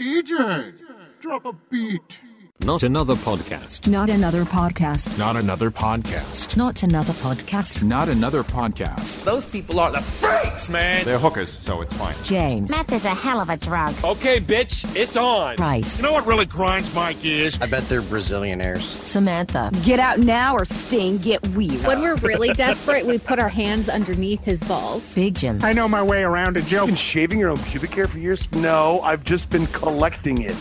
DJ, drop a beat. Not another podcast. Not another podcast. Not another podcast. Not another podcast. Not another podcast. Those people are the freaks, man. They're hookers, so it's fine. James. Meth is a hell of a drug. Okay, bitch, it's on. Price. You know what really grinds my gears? I bet they're Brazilianaires. Samantha. Get out now or Sting, get weird. When we're really desperate, we put our hands underneath his balls. Big Jim. I know my way around a joke. Been shaving your own pubic hair for years? No, I've just been collecting it.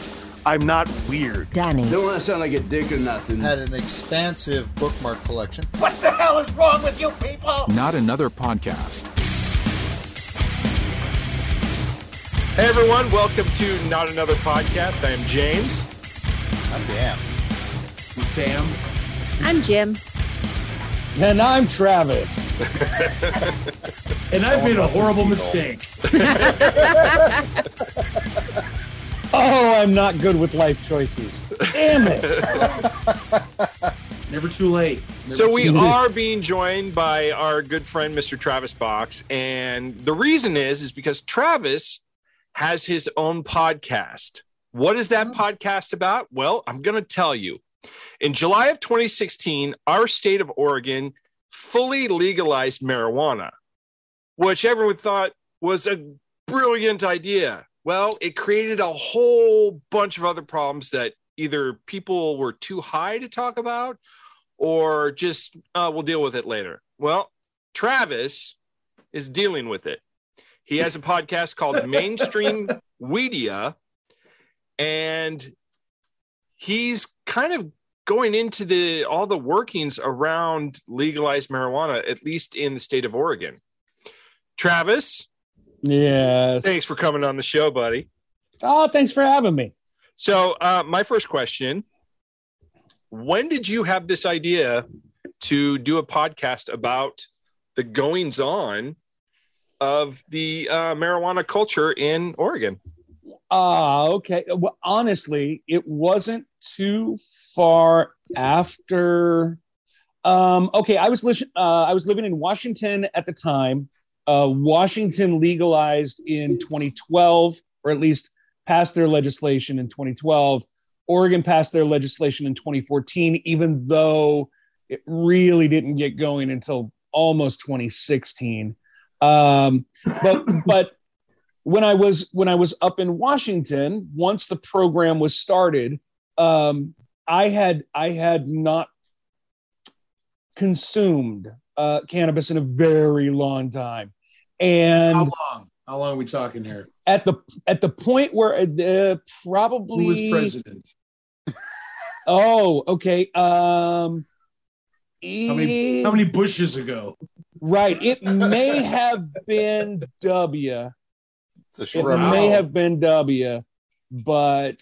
I'm not weird. Danny. Don't want to sound like a dick or nothing. Had an expansive bookmark collection. What the hell is wrong with you people? Not another podcast. Hey everyone, welcome to Not Another Podcast. I am James. I'm Dan. I'm Sam. I'm Jim. And I'm Travis. and I've made a horrible mistake. oh, I'm not good with life choices. Damn it. Never too late. Never so too we late. are being joined by our good friend Mr. Travis Box, and the reason is is because Travis has his own podcast. What is that oh. podcast about? Well, I'm going to tell you. In July of 2016, our state of Oregon fully legalized marijuana, which everyone thought was a brilliant idea. Well, it created a whole bunch of other problems that either people were too high to talk about or just uh, we'll deal with it later. Well, Travis is dealing with it. He has a podcast called Mainstream Weedia, and he's kind of going into the all the workings around legalized marijuana, at least in the state of Oregon. Travis, Yes. thanks for coming on the show, buddy. Oh, thanks for having me. So, uh, my first question When did you have this idea to do a podcast about the goings on of the uh, marijuana culture in Oregon? Ah, okay. Well, honestly, it wasn't too far after. Um, okay, I was li- uh, I was living in Washington at the time. Uh, Washington legalized in 2012, or at least passed their legislation in 2012. Oregon passed their legislation in 2014, even though it really didn't get going until almost 2016. Um, but but when I was when I was up in Washington, once the program was started, um, I had I had not consumed uh, cannabis in a very long time, and how long? How long are we talking here? At the at the point where uh, probably who was president? Oh, okay. Um, how many how many bushes ago? Right. It may have been W. It's it may have been W, but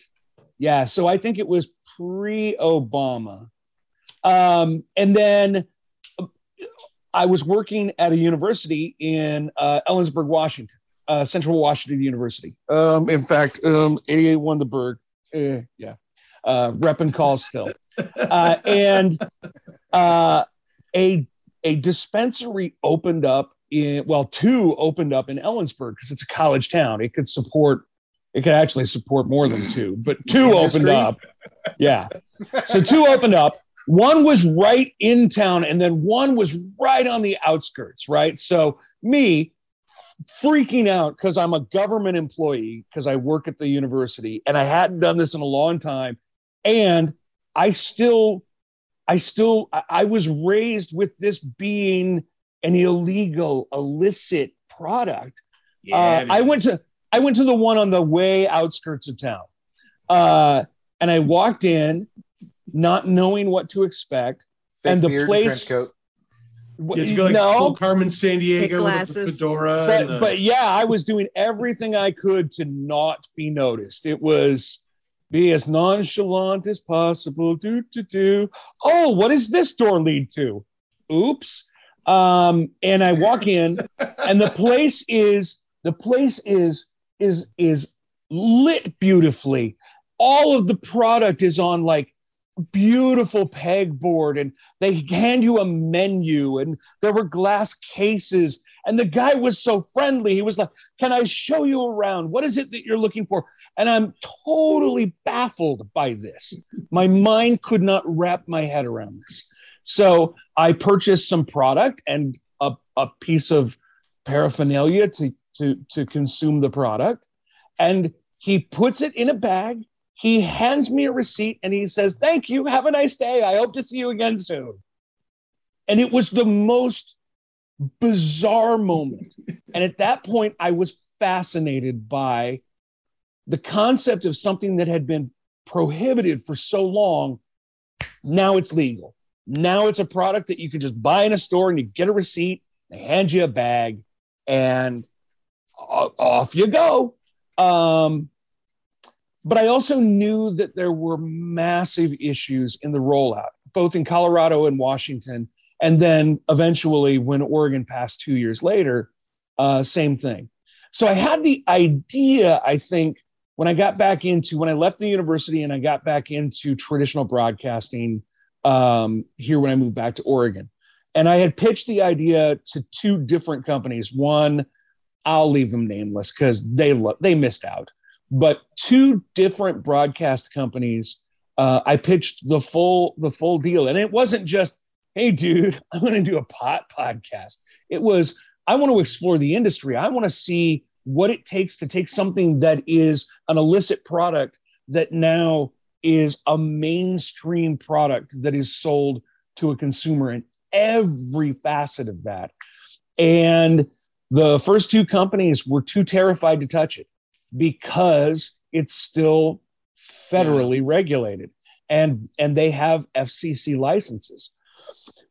yeah. So I think it was pre-Obama, um, and then I was working at a university in uh, Ellensburg, Washington, uh, Central Washington University. Um, in fact, um, 88 the Berg. Uh, yeah. Uh, rep and call still. Uh, and uh, a a dispensary opened up in well, two opened up in Ellensburg because it's a college town. It could support it could actually support more than two, but two opened up. Yeah. So two opened up. One was right in town, and then one was right on the outskirts, right? So me freaking out because I'm a government employee because I work at the university and I hadn't done this in a long time. And I still, I still, I was raised with this being an illegal, illicit product. Yeah, uh, I went to, I went to the one on the way outskirts of town, uh, and I walked in, not knowing what to expect, Fake and the beard, place. trench coat. w- You had to go like no, full Carmen Sandiego with the fedora. but and the- but yeah, I was doing everything I could to not be noticed. It was be as nonchalant as possible. Do do do. Oh, what does this door lead to? Oops. Um, and I walk in, and the place is the place is is is lit beautifully. All of the product is on like beautiful pegboard and they hand you a menu and there were glass cases and the guy was so friendly he was like can i show you around what is it that you're looking for And I'm totally baffled by this. My mind could not wrap my head around this. So I purchased some product and a, a piece of paraphernalia to, to, to consume the product. And he puts it in a bag. He hands me a receipt and he says, Thank you. Have a nice day. I hope to see you again soon. And it was the most bizarre moment. And at that point, I was fascinated by the concept of something that had been prohibited for so long. Now it's legal. Now it's a product that you can just buy in a store and you get a receipt, they hand you a bag, and off you go. Um, but I also knew that there were massive issues in the rollout, both in Colorado and Washington. And then eventually, when Oregon passed two years later, uh, same thing. So I had the idea, I think, when I got back into, when I left the university and I got back into traditional broadcasting um, here when I moved back to Oregon. And I had pitched the idea to two different companies. One, I'll leave them nameless because they lo- they missed out. But two different broadcast companies, uh, I pitched the full the full deal, and it wasn't just, "Hey, dude, I'm going to do a pot podcast." It was, "I want to explore the industry. I want to see what it takes to take something that is an illicit product that now is a mainstream product that is sold to a consumer in every facet of that. And the first two companies were too terrified to touch it because it's still federally regulated and and they have FCC licenses.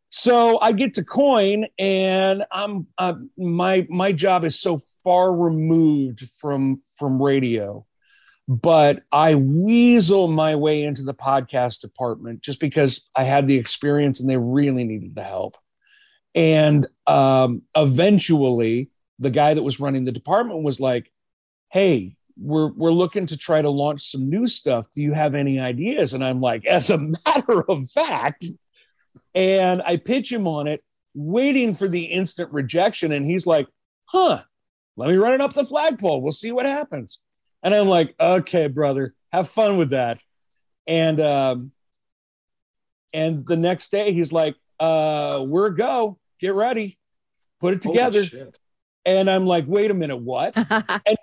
So I get to coin, and I'm uh, my my job is so far removed from from radio, but I weasel my way into the podcast department just because I had the experience and they really needed the help. And um, eventually, the guy that was running the department was like, "Hey, we're we're looking to try to launch some new stuff. Do you have any ideas?" And I'm like, "As a matter of fact." And I pitch him on it, waiting for the instant rejection. And he's like, huh, let me run it up the flagpole. We'll see what happens. And I'm like, okay, brother, have fun with that. And um, and the next day he's like, uh, we're go. Get ready. Put it together. And I'm like, wait a minute, what? and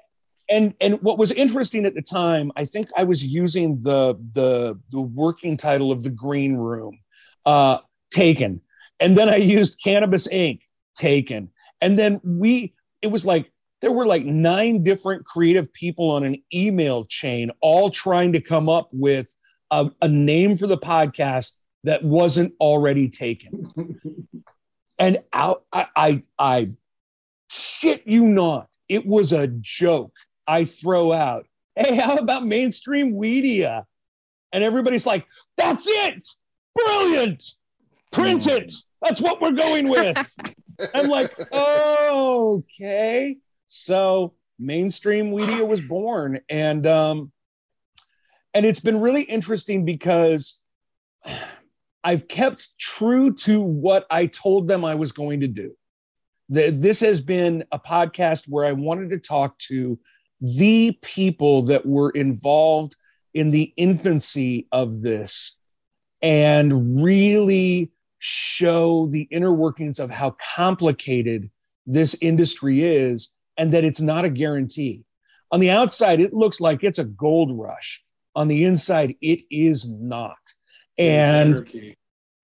and and what was interesting at the time, I think I was using the the the working title of the green room uh, taken. And then I used Cannabis Inc. taken. And then we, it was like, there were like nine different creative people on an email chain, all trying to come up with a, a name for the podcast that wasn't already taken. and out, I, I, I shit you not, it was a joke. I throw out, hey, how about mainstream Weedia? And everybody's like, that's it. Brilliant. Print it. That's what we're going with. I'm like, oh, okay. So mainstream Weedia was born. And um, and it's been really interesting because I've kept true to what I told them I was going to do. The, this has been a podcast where I wanted to talk to the people that were involved in the infancy of this and really show the inner workings of how complicated this industry is and that it's not a guarantee. On the outside, it looks like it's a gold rush. On the inside, it is not. And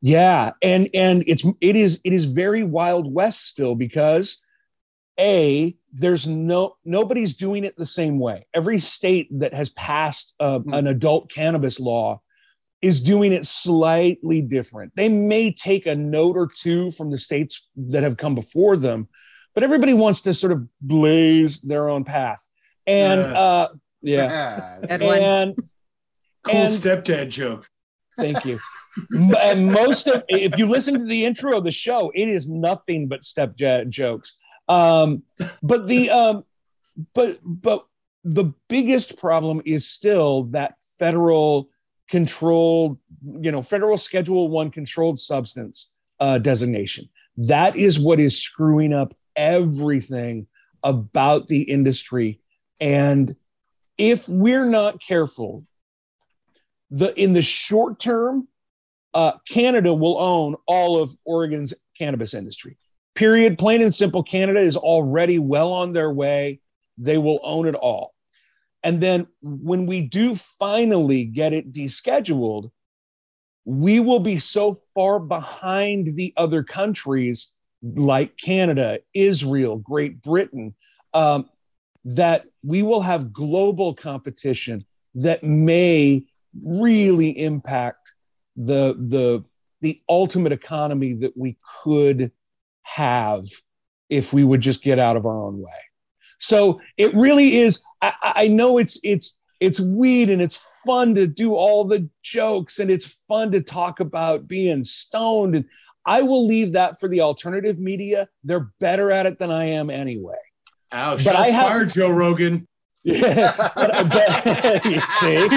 yeah, and and it's it is it is very wild west still because a there's no nobody's doing it the same way. Every state that has passed uh, an adult cannabis law is doing it slightly different. They may take a note or two from the states that have come before them, but everybody wants to sort of blaze their own path. And uh, yeah, Good and, one. and Cool stepdad joke. Thank you. And most of, if you listen to the intro of the show, it is nothing but step j- jokes. Um, but the, um, but but the biggest problem is still that federal controlled, you know, federal Schedule One controlled substance uh, designation. That is what is screwing up everything about the industry. And if we're not careful, the in the short term, uh, Canada will own all of Oregon's cannabis industry. Period. Plain and simple. Canada is already well on their way. They will own it all. And then when we do finally get it descheduled, we will be so far behind the other countries like Canada, Israel, Great Britain, um, that we will have global competition that may really impact the the the ultimate economy that we could have if we would just get out of our own way. So it really is. I, I know it's it's it's weed and it's fun to do all the jokes and it's fun to talk about being stoned and I will leave that for the alternative media. They're better at it than I am anyway. Ow, But shots I have- fired, Joe Rogan. Yeah, but, but- you see?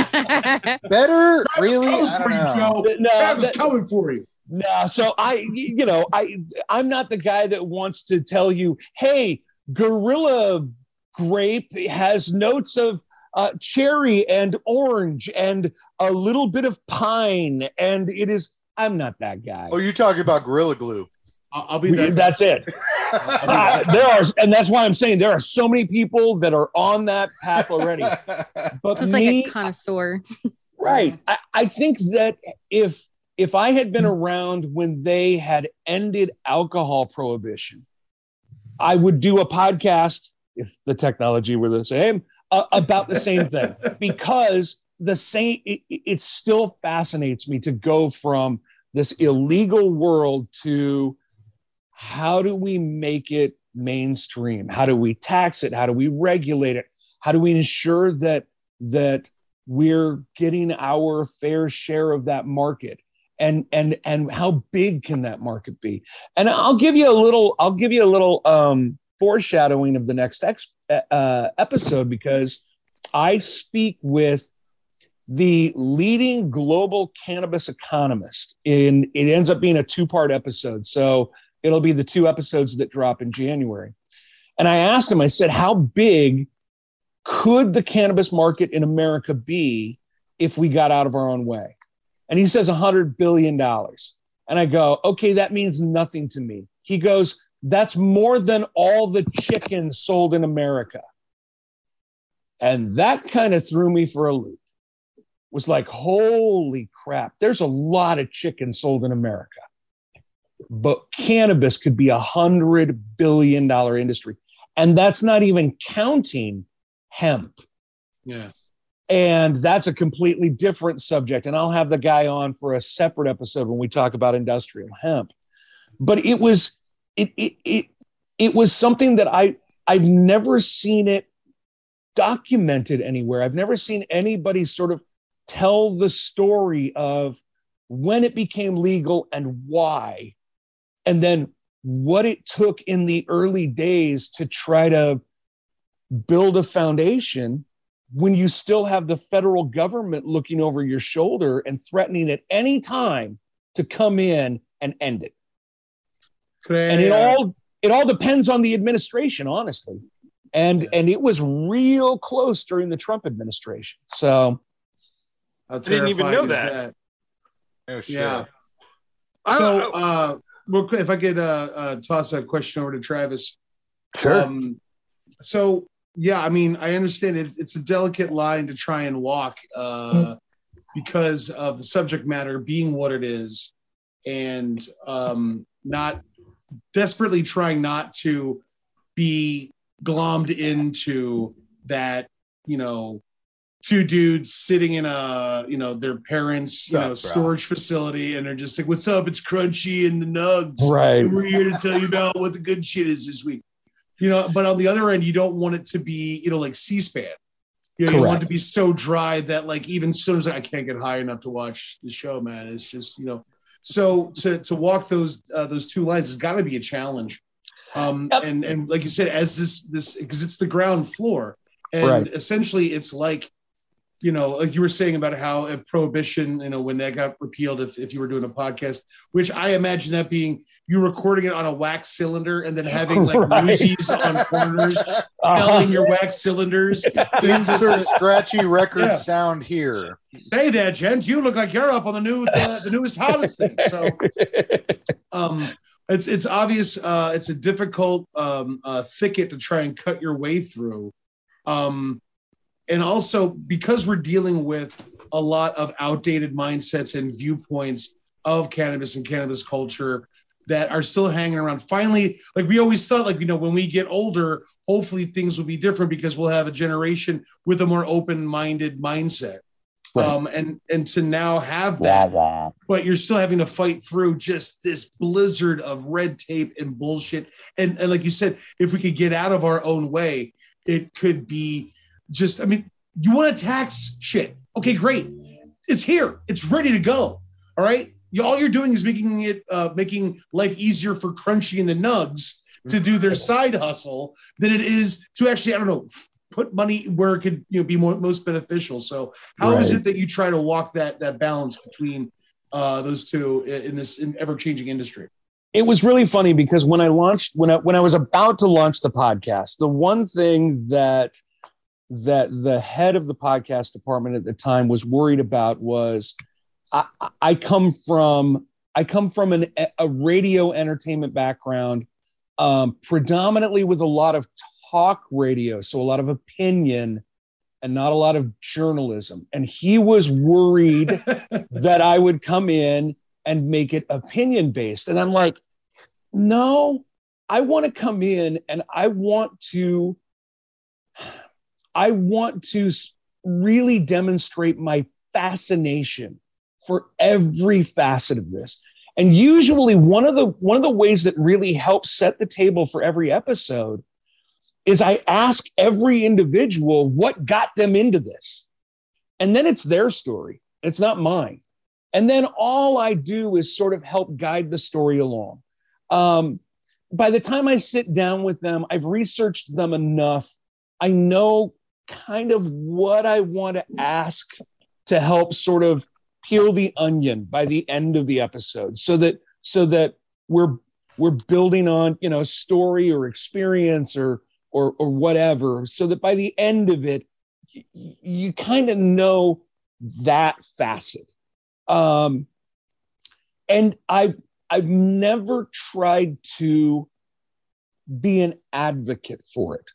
Better? Travis Really? coming I for don't you, know. Joe. No, Travis that- coming for you. No, so I, you know, I, I'm not the guy that wants to tell you, hey, Gorilla Grape has notes of uh, cherry and orange and a little bit of pine, and it is. I'm not that guy. Oh, you're talking about Gorilla Glue. I'll, I'll be We- that. that's it. Uh, there are, and that's why I'm saying there are so many people that are on that path already. But Just me, like a connoisseur. Right. I, I think that if if I had been around when they had ended alcohol prohibition, I would do a podcast if the technology were the same uh, about the same thing. Because the same it, it it still fascinates me to go from this illegal world to how do we make it mainstream? How do we tax it? How do we regulate it? How do we ensure that that we're getting our fair share of that market and and and how big can that market be? And i'll give you a little i'll give you a little um foreshadowing of the next ex, uh, episode because i speak with the leading global cannabis economist in it ends up being a two part episode. So it'll be the two episodes that drop in january. And i asked him i said how big could the cannabis market in America be if we got out of our own way? And he says $100 billion. And I go, okay, that means nothing to me. He goes, that's more than all the chickens sold in America. And that kind of threw me for a loop. Was like, holy crap, there's a lot of chickens sold in America. But cannabis could be a hundred billion dollar industry. And that's not even counting hemp. Yeah. And that's a completely different subject. And I'll have the guy on for a separate episode when we talk about industrial hemp. But it was it it it, it was something that I I've never seen it documented anywhere. I've never seen anybody sort of tell the story of when it became legal and why. And then what it took in the early days to try to build a foundation when you still have the federal government looking over your shoulder and threatening at any time to come in and end it. Could I, And it all it all depends on the administration, honestly. And and it was real close during the Trump administration. So I didn't even terrifying know is that. Oh, shit. Yeah. So, uh, real quick, if I could uh, uh, toss a question over to Travis. Sure. Um, so, yeah, I mean, I understand it, it's a delicate line to try and walk uh, because of the subject matter being what it is and um, not desperately trying not to be glommed into that, you know, two dudes sitting in a, you know, their parents' you know, storage facility and they're just like, what's up? It's crunchy and the nugs. Right. And we're here to tell you about what the good shit is this week. You know, but on the other end, you don't want it to be, you know, like C-SPAN. You, know, you want it to be so dry that, like, even as soon as I can't get high enough to watch the show, man, it's just, you know. So to to walk those uh, those two lines has got to be a challenge. Um, Yep. and and like you said, as this this because it's the ground floor, and Right. essentially it's like you know, like you were saying about how if prohibition, you know, when that got repealed, if, if you were doing a podcast, which I imagine that being you recording it on a wax cylinder and then having like Right. newsies on corners selling your wax cylinders. Insert scratchy record Yeah. sound here. Hey there, gent, you look like you're up on the new the, the newest hottest thing. So um it's it's obvious uh it's a difficult um uh thicket to try and cut your way through um and also because we're dealing with a lot of outdated mindsets and viewpoints of cannabis and cannabis culture that are still hanging around finally like we always thought like you know when we get older hopefully things will be different because we'll have a generation with a more open-minded mindset Right. um and and to now have that but you're still having to fight through just this blizzard of red tape and bullshit. And, and like you said, if we could get out of our own way, it could be just, I mean, you want to tax shit. Okay, great. It's here. It's ready to go. All right. You, all you're doing is making it, uh, making life easier for Crunchy and the Nugs to do their side hustle than it is to actually, I don't know, put money where it could you know be more, most beneficial. So how is Right. it that you try to walk that that balance between uh, those two in this in ever changing industry. it was really funny because when I launched when I when I was about to launch the podcast, the one thing that that the head of the podcast department at the time was worried about was I, I come from I come from an, a radio entertainment background, um, predominantly with a lot of talk radio, so a lot of opinion and not a lot of journalism. And he was worried that I would come in and make it opinion based. And I'm like, no, I want to come in and I want to, I want to really demonstrate my fascination for every facet of this. And usually one of the one of the ways that really helps set the table for every episode is I ask every individual what got them into this. And then it's their story. It's not mine. And then all I do is sort of help guide the story along. Um, by the time I sit down with them, I've researched them enough. I know kind of what I want to ask to help sort of peel the onion by the end of the episode so that so that we're we're building on you know story or experience or or or whatever so that by the end of it y- you kind of know that facet. Um and i've i've never tried to be an advocate for it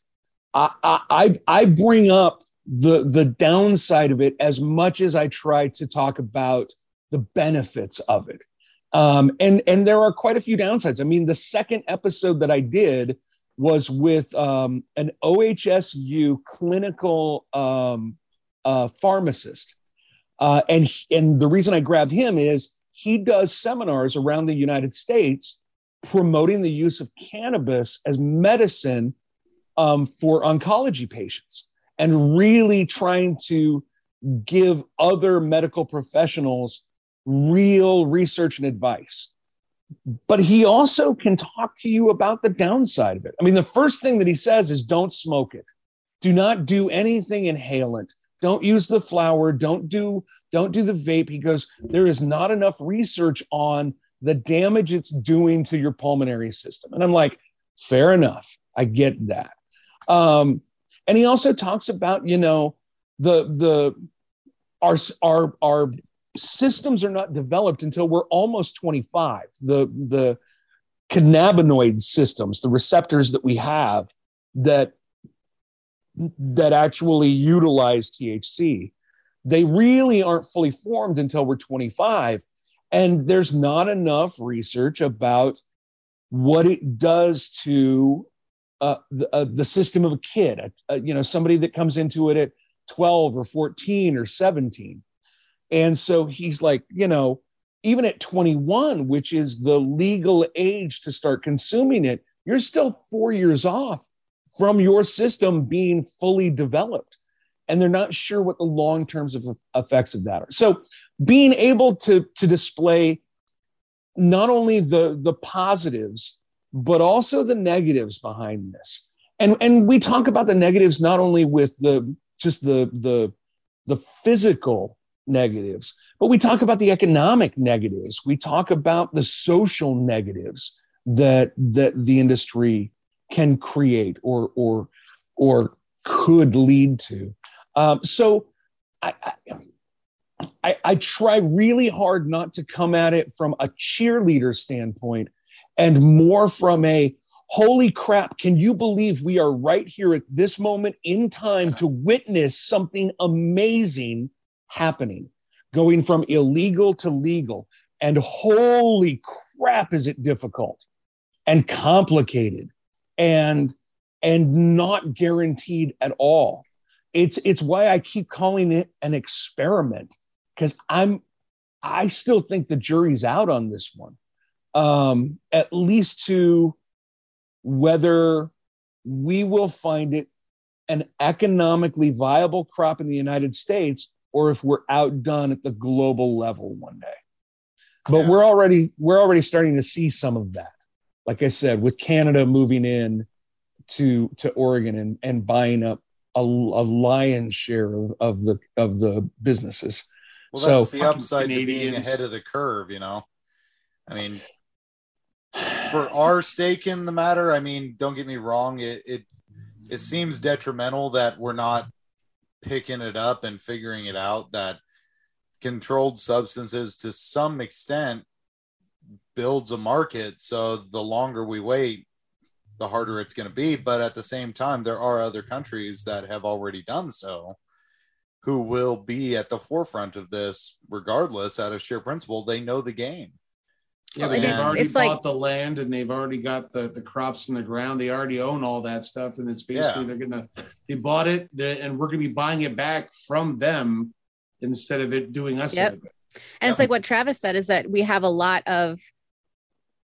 i i i, bring up the the downside of it as much as i try to talk about the benefits of it. Um and and there are quite a few downsides. I mean the second episode that i did was with um, an OHSU clinical um, uh, pharmacist, uh, and and the reason I grabbed him is he does seminars around the United States promoting the use of cannabis as medicine um, for oncology patients, and really trying to give other medical professionals real research and advice but he also can talk to you about the downside of it. I mean, the first thing that he says is don't smoke it. Do not do anything inhalant. Don't use the flower. Don't do don't do the vape. He goes, there is not enough research on the damage it's doing to your pulmonary system. And I'm like, fair enough. I get that. Um, and he also talks about, you know, the the our our our systems are not developed until we're almost 25 the the cannabinoid systems the receptors that we have that that actually utilize THC they really aren't fully formed until we're 25 and there's not enough research about what it does to uh, the, uh, the system of a kid uh, you know somebody that comes into it at 12 or 14 or 17 and so he's like, you know, even at 21, which is the legal age to start consuming it, you're still four years off from your system being fully developed. And they're not sure what the long terms of effects of that are. So being able to, to display not only the, the positives, but also the negatives behind this. And, and we talk about the negatives not only with the just the the the physical negatives, but we talk about the economic negatives. We talk about the social negatives that that the industry can create or or or could lead to. Um, so I, I I try really hard not to come at it from a cheerleader standpoint and more from a holy crap, can you believe we are right here at this moment in time to witness something amazing happening, going from illegal to legal? And holy crap, is it difficult and complicated and and not guaranteed at all. It's it's why I keep calling it an experiment because I'm I still think the jury's out on this one. Um, at least to whether we will find it an economically viable crop in the United States or if we're outdone at the global level one day. But yeah. we're already we're already starting to see some of that. Like I said, with Canada moving in to to Oregon and, and buying up a, a lion's share of, of the of the businesses. Well, that's so, the upside to being ahead of the curve, you know. I mean, for our stake in the matter, I mean, don't get me wrong, it it it seems detrimental that we're not picking it up and figuring it out that controlled substances to some extent builds a market. So the longer we wait the harder it's going to be. But at the same time there are other countries that have already done so who will be at the forefront of this regardless out of sheer principle. They know the game yeah, they've already it's bought like, the land and they've already got the, the crops in the ground. They already own all that stuff, and it's basically yeah. they're gonna they bought it, and we're gonna be buying it back from them instead of it doing us. Yep. And it's like what Travis said is that we have a lot of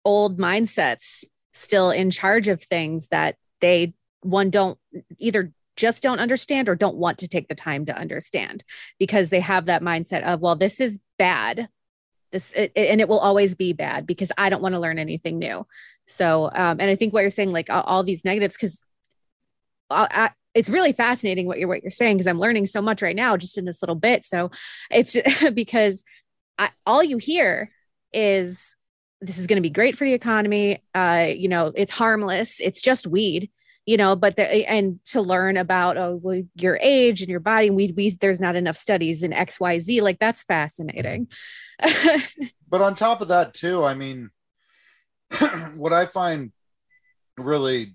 old mindsets still in charge of things that they one don't either just don't understand or don't want to take the time to understand because they have that mindset of well this is bad this it, and it will always be bad because i don't want to learn anything new. So um, and i think what you're saying like all, all these negatives because it's really fascinating what you're what you're saying because i'm learning so much right now just in this little bit. So it's because I, all you hear is this is going to be great for the economy uh, you know it's harmless. It's just weed you know but the, and to learn about oh well, your age and your body we, we there's not enough studies in xyz like that's fascinating. Mm-hmm. But on top of that too i mean what i find really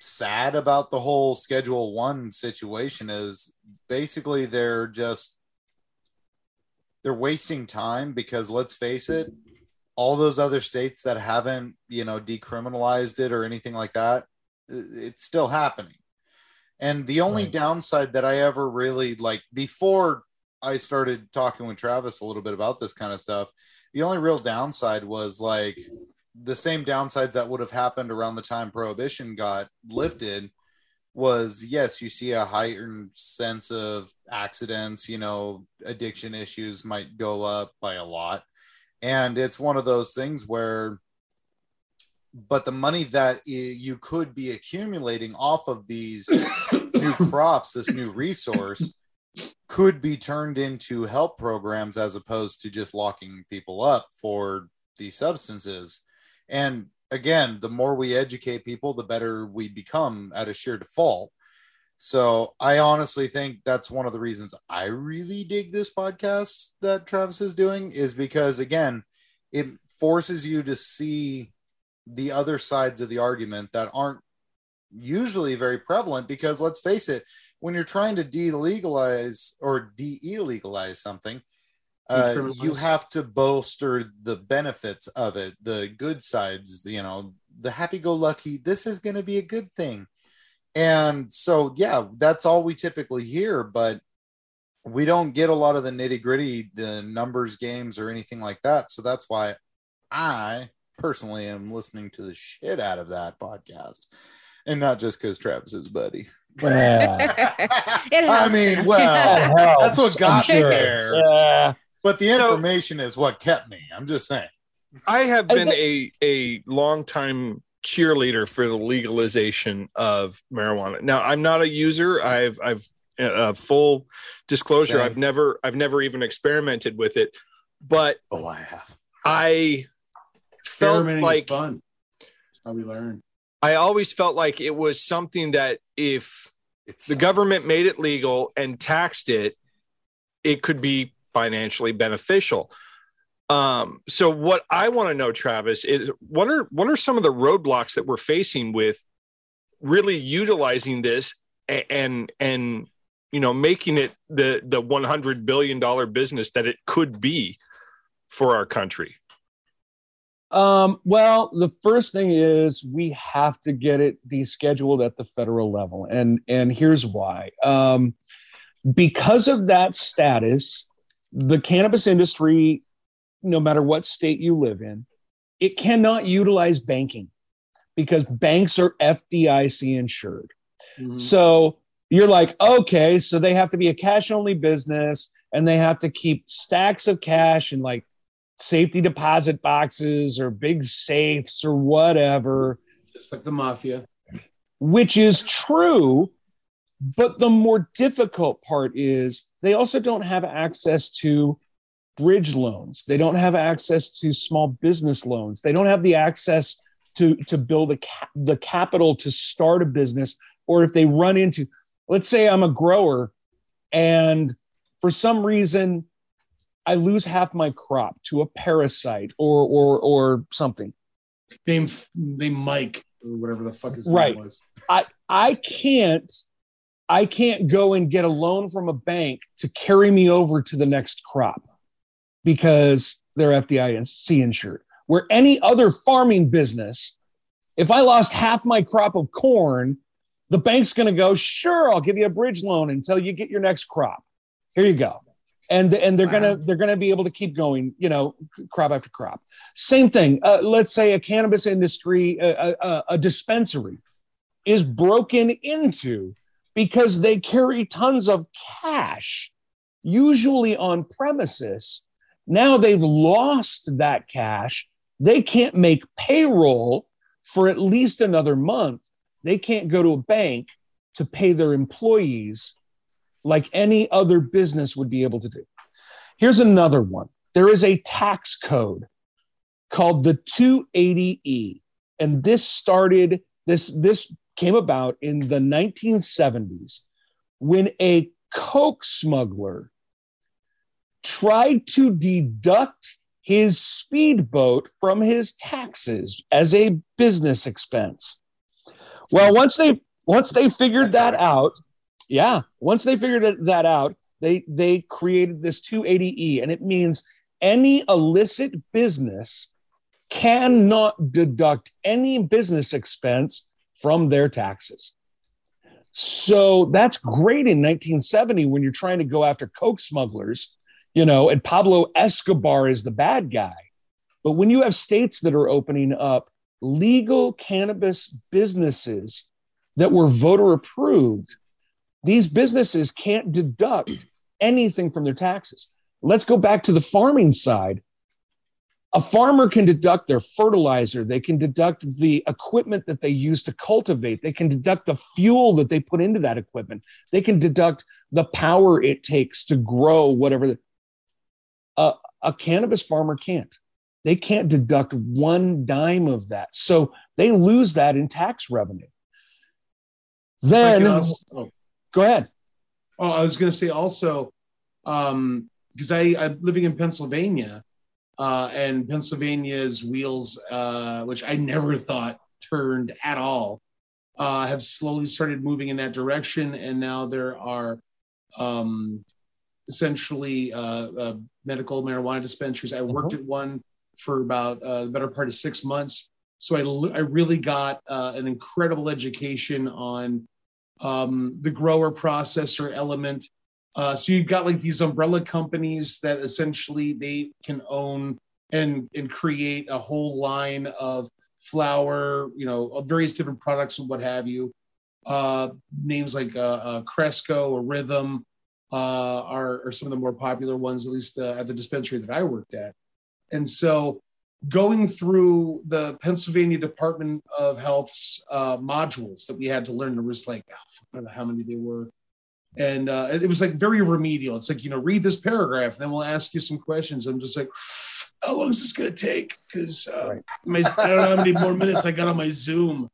sad about the whole schedule one situation is basically they're just they're wasting time because let's face it all those other states that haven't you know decriminalized it or anything like that it's still happening. And the only right. downside that I ever really like before I started talking with Travis a little bit about this kind of stuff, the only real downside was like the same downsides that would have happened around the time prohibition got lifted was yes, you see a heightened sense of accidents, you know, addiction issues might go up by a lot. And it's one of those things where but the money that you could be accumulating off of these new crops, this new resource, could be turned into help programs as opposed to just locking people up for these substances. And again, the more we educate people, the better we become at a sheer default. So I honestly think that's one of the reasons I really dig this podcast that Travis is doing is because again, it forces you to see the other sides of the argument that aren't usually very prevalent because let's face it when you're trying to delegalize or de-illegalize something uh, you have to bolster the benefits of it the good sides you know the happy-go-lucky this is going to be a good thing. And so yeah that's all we typically hear but we don't get a lot of the nitty-gritty the numbers games or anything like that. So that's why i personally am listening to the shit out of that podcast. And not just because Travis is buddy. Yeah. I mean, well, that's what got me there. Yeah. But the information so, is what kept me. I'm just saying. I have been a a long time cheerleader for the legalization of marijuana. Now, I'm not a user. I've I've uh, full disclosure, Same. I've never I've never even experimented with it, but Oh, I have. I felt like fun. That's how we learn. I always felt like it was something that if It's the government made it legal and taxed it, it could be financially beneficial. Um, so what I want to know, Travis, is what are what are some of the roadblocks that we're facing with really utilizing this a- and and you know making it the the 100 billion dollar business that it could be for our country? Um, well, the first thing is we have to get it descheduled at the federal level, and and here's why. Um, because of that status, the cannabis industry, no matter what state you live in, it cannot utilize banking because banks are FDIC insured. Mhm. So you're like, okay, so they have to be a cash only business and they have to keep stacks of cash and like safety deposit boxes or big safes or whatever, Just like the mafia. which is true. But the more difficult part is they also don't have access to bridge loans. They don't have access to small business loans. They don't have the access to, to build a ca- the capital to start a business. Or if they run into, let's say I'm a grower and for some reason I lose half my crop to a parasite or or or something. Name name Mike or whatever the fuck his Right. name was. I I can't I can't go and get a loan from a bank to carry me over to the next crop because they're FDIC insured. Where any other farming business, if I lost half my crop of corn, the bank's going to go, "Sure, I'll give you a bridge loan until you get your next crop. Here you go." And and they're going to they're to be able to keep going, you know, crop after crop. Same thing. Uh, let's say a cannabis industry, a, a, a dispensary is broken into because they carry tons of cash, usually on premises. Now they've lost that cash. They can't make payroll for at least another month. They can't go to a bank to pay their employees like any other business would be able to do. Here's another one there is a tax code called the 280E. And this started, this, this came about in the 1970s when a Coke smuggler tried to deduct his speedboat from his taxes as a business expense. Well, once they once they figured that out, yeah, once they figured that out, they they created this 280E, and it means any illicit business cannot deduct any business expense from their taxes. So that's great in 1970 when you're trying to go after coke smugglers, you know, and Pablo Escobar is the bad guy. But when you have states that are opening up legal cannabis businesses that were voter approved, these businesses can't deduct anything from their taxes. Let's go back to the farming side. A farmer can deduct their fertilizer, they can deduct the equipment that they use to cultivate, they can deduct the fuel that they put into that equipment, they can deduct the power it takes to grow whatever. The, uh, a cannabis farmer can't. They can't deduct one dime of that. So they lose that in tax revenue. Then also-. Go ahead. Oh, I was going to say also, um, because I I'm living in Pennsylvania, uh, and Pennsylvania's wheels, uh, which I never thought turned at all, uh, have slowly started moving in that direction, and now there are um, essentially uh, uh, medical marijuana dispensaries. I worked at one for about uh, the better part of six months, so I l- I really got uh, an incredible education on um, the grower processor element. Uh, so you've got like these umbrella companies that essentially they can own and and create a whole line of flower, you know, various different products and what have you. Uh, names like uh, uh, Cresco or Rythm uh, are, are some of the more popular ones, at least uh, at the dispensary that I worked at. And so going through the Pennsylvania Department of Health's uh, modules that we had to learn, there was like, I don't know how many they were, and uh, it was like very remedial. It's like you know, read this paragraph, and then we'll ask you some questions. I'm just like, how long is this gonna take? Because uh, my I don't know how many more minutes I got on my Zoom.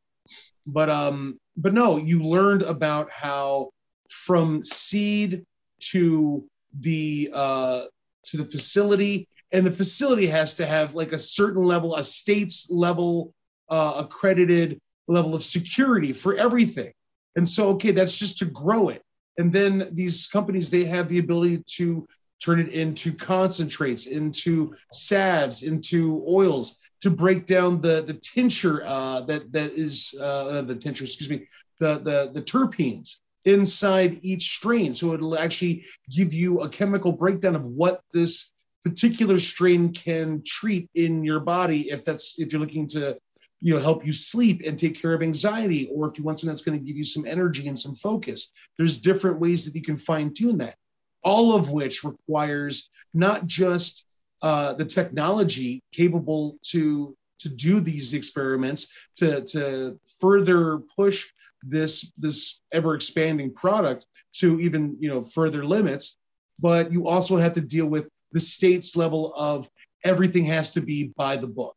But um, but no, you learned about how from seed to the uh, to the facility, and the facility has to have like a certain level, a state's level uh, accredited level of security for everything. And so, okay, that's just to grow it. And then these companies, they have the ability to turn it into concentrates, into salves, into oils to break down the the tincture uh, that that is uh, the tincture, excuse me, the the the terpenes inside each strain. So it'll actually give you a chemical breakdown of what this particular strain can treat in your body if that's if you're looking to you know help you sleep and take care of anxiety or if you want something that's going to give you some energy and some focus. There's different ways that you can fine tune that all of which requires not just uh, the technology capable to to do these experiments to to further push this this ever expanding product to even you know further limits but you also have to deal with the state's level of everything has to be by the book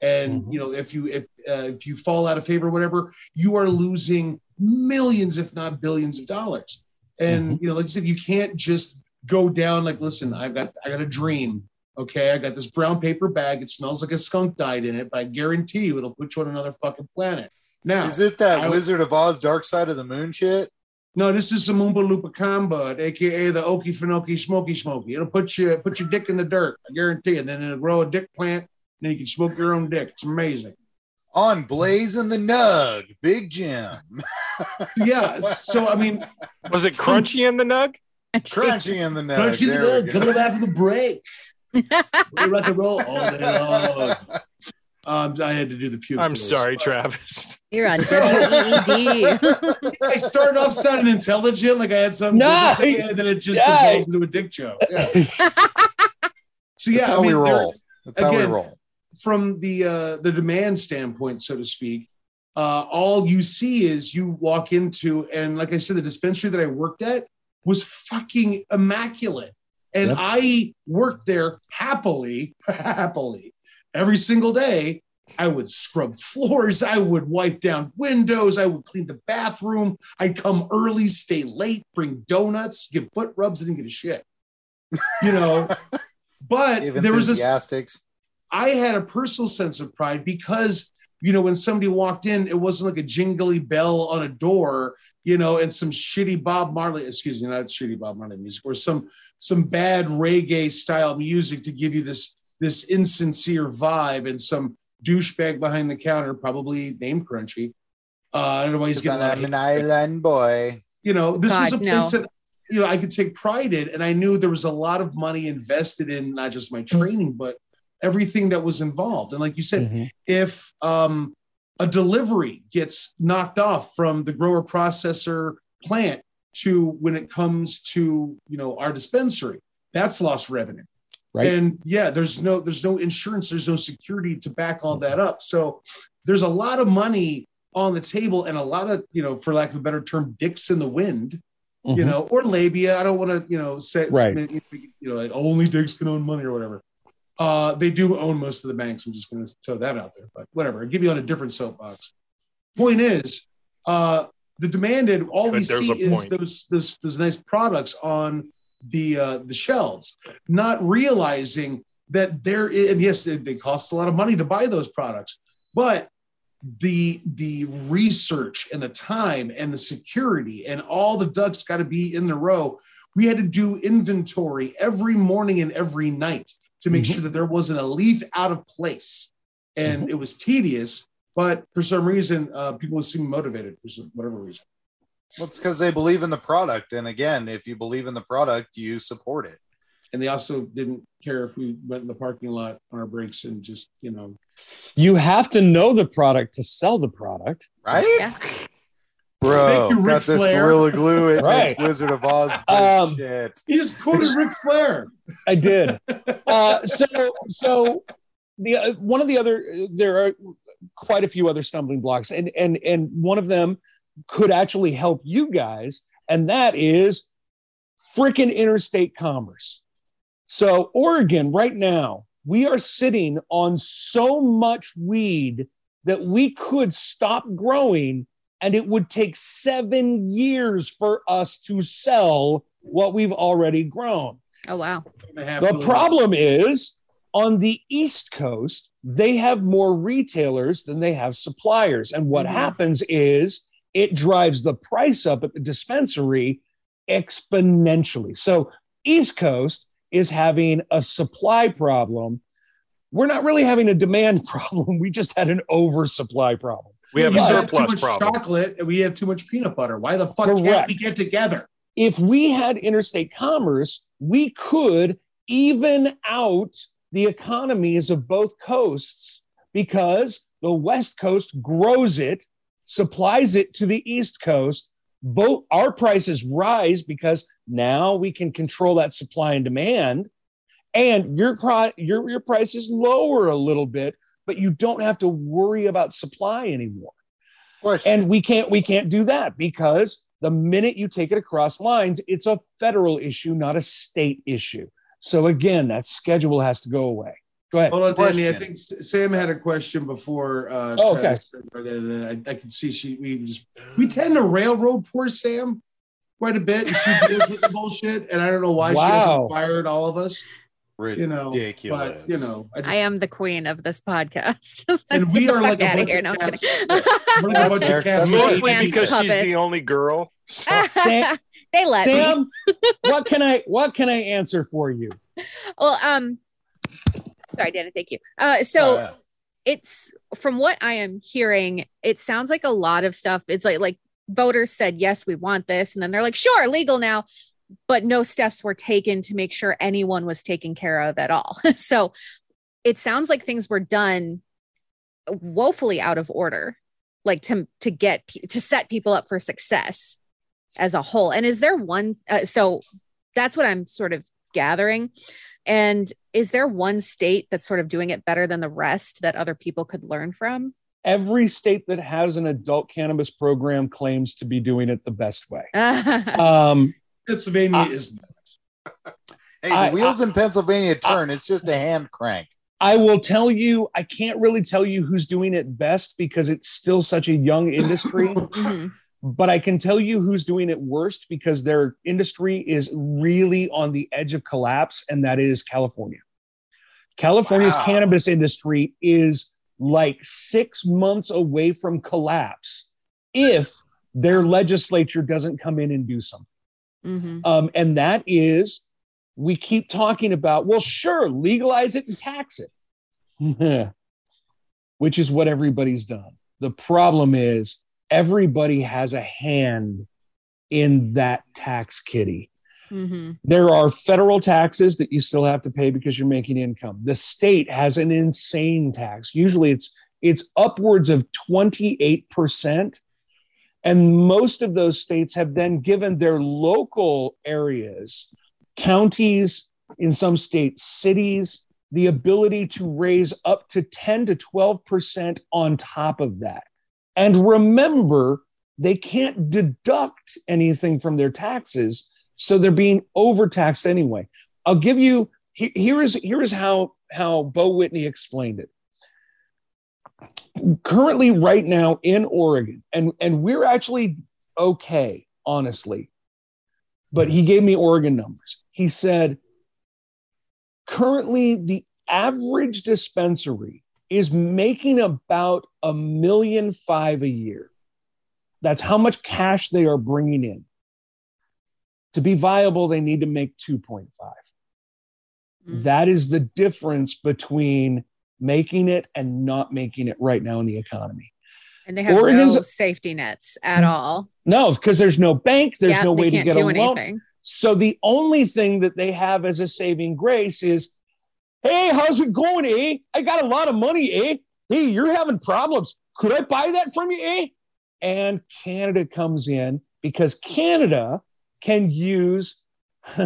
and Mm-hmm. you know if you if uh, if you fall out of favor whatever you are losing millions if not billions of dollars and Mm-hmm. you know like you said you can't just go down like listen i've got i got a dream okay i got this brown paper bag it smells like a skunk died in it but i guarantee you it'll put you on another fucking planet now Is it that I- Wizard of Oz Dark Side of the Moon shit? No, this is some Oompa Loompa Combo, aka the Okie Finoki Smoky Smoky. It'll put you put your dick in the dirt, I guarantee. And then it'll grow a dick plant, and then you can smoke your own dick. It's amazing. On Blaze and the Nug, Big Jim. Yeah. So I mean, Was it crunchy in the nug? Crunchy in the Nug. Crunchy in the Nug go. coming up after the break. we rock and roll all day long. Um, I had to do the puke. I'm voice. sorry, Travis. You're on WEED. I started off sounding intelligent, like I had something Nice. to say, and then it just Nice. evolves into a dick joke. Yeah. so yeah, That's how I mean, we roll. That's how we roll. from the uh, the demand standpoint, so to speak, uh, all you see is you walk into, and like I said, the dispensary that I worked at was fucking immaculate, and Yep. I worked there happily, happily every single day. I would scrub floors. I would wipe down windows. I would clean the bathroom. I'd come early, stay late, bring donuts, give butt rubs. I didn't give a shit, you know. But there was enthusiastics. I had a personal sense of pride because you know when somebody walked in, it wasn't like a jingly bell on a door, you know, and some shitty Bob Marley, excuse me, not shitty Bob Marley music, or some some bad reggae style music to give you this this insincere vibe, and some douchebag behind the counter, probably named Crunchy. Uh, I don't know why he's getting a lot of I'm an island boy. you know, this was a God, place no. that you know I could take pride in, and I knew there was a lot of money invested in not just my training, but everything that was involved. And like you said, Mhm. if um, a delivery gets knocked off from the grower processor plant to when it comes to you know our dispensary, that's lost revenue. Right. And yeah, there's no there's no insurance, there's no security to back all that up. So there's a lot of money on the table and a lot of you know, for lack of a better term, dicks in the wind you Mhm. know, or labia. I don't want to, you know, say, Right. you know, like only dicks can own money or whatever. Uh, they do own most of the banks. I'm just going to throw that out there, but whatever. I'll give you on a different soapbox. Point is, uh, the demanded all we But there's see is those, those those nice products on the uh, the shelves, not realizing that there is, and yes, they, they cost a lot of money to buy those products, but the the research and the time and the security and all the ducks got to be in the row. We had to do inventory every morning and every night to make Mhm. sure that there wasn't a leaf out of place, and it was tedious. But for some reason, uh, people seem motivated for some, whatever reason. Well, it's because they believe in the product. And again, if you believe in the product, you support it. And they also didn't care if we went in the parking lot on our breaks and just, you know, You have to know the product to sell the product. Right? Yeah. Bro, you, Ric got this Flair. Gorilla Glue. It Right. makes Wizard of Oz the Um, shit. he just quoted Ric Flair. I did. Uh, so, so the uh, one of the other there are quite a few other stumbling blocks, and and and one of them could actually help you guys and that is freaking interstate commerce. So, Oregon, right now, we are sitting on so much weed that we could stop growing, and it would take seven years for us to sell what we've already grown. Oh wow. The problem is on the East Coast, they have more retailers than they have suppliers. And what Mhm. happens is it drives the price up at the dispensary exponentially. So, East Coast is having a supply problem. We're not really having a demand problem. We just had an oversupply problem. We have You a have too much problem. chocolate and we have too much peanut butter. Why the fuck can't we get together? if we had interstate commerce, we could even out the economies of both coasts because the West Coast grows it, supplies it to the East Coast. Both our prices rise because now we can control that supply and demand, and your your your prices lower a little bit, but you don't have to worry about supply anymore. And we can't we can't do that because the minute you take it across lines it's a federal issue not a state issue. So again that schedule has to go away go ahead Hold on, Danny. I think Sam had a question before. Uh, Oh, okay. Said that, and I, I can see she we just we tend to railroad poor Sam quite a bit, and she deals with the bullshit. And I don't know why she Wow. hasn't fired all of us. You know, Ridiculous. but you know, I, just, I am the queen of this podcast. And we are fuck like a bunch here. of No, I'm cats. kidding. We're like a bunch of cats. Mostly Hands because she's the only girl. So Sam, they let me. Sam what can i what can i answer for you Well, um, sorry, Dana. Thank you. Uh, so Oh, yeah. it's from what I am hearing, it sounds like a lot of stuff. It's like like voters said, yes, we want this, and then they're like, sure, legal now, but no steps were taken to make sure anyone was taken care of at all. so it sounds like things were done woefully out of order, like to to get to set people up for success as a whole. And is there one? Uh, so that's what I'm sort of gathering. And is there one state that's sort of doing it better than the rest that other people could learn from? every state that has an adult cannabis program claims to be doing it the best way um Pennsylvania I- is Hey, the I- wheels in Pennsylvania turn. it's just a hand crank. I will tell you, I can't really tell you who's doing it best because it's still such a young industry. mhm. But I can tell you who's doing it worst because their industry is really on the edge of collapse, and that is California. California's Wow. cannabis industry is like six months away from collapse if their legislature doesn't come in and do something. Mhm. Um, and that is, we keep talking about, well, sure, legalize it and tax it, which is what everybody's done. The problem is, everybody has a hand in that tax kitty. Mhm. There are federal taxes that you still have to pay because you're making income. The state has an insane tax. Usually it's it's upwards of 28%. And most of those states have then given their local areas, counties, in some states, cities, the ability to raise up to 10 to 12% on top of that. And remember, they can't deduct anything from their taxes, so they're being overtaxed anyway. I'll give you here is here is how how Bo Whitney explained it. Currently, right now in Oregon, and and we're actually okay, honestly. But he gave me Oregon numbers. He said currently the average dispensary is making about a million five a year. That's how much cash they are bringing in. To be viable, they need to make 2.5. Mhm. That is the difference between making it and not making it right now in the economy. And they have Oregon's- no safety nets at all. No, because there's no bank, there's yeah, no way to get a loan. anything. So the only thing that they have as a saving grace is, hey, how's it going, eh? I got a lot of money, eh? Hey, you're having problems. Could I buy that from you, eh? And Canada comes in because Canada can use,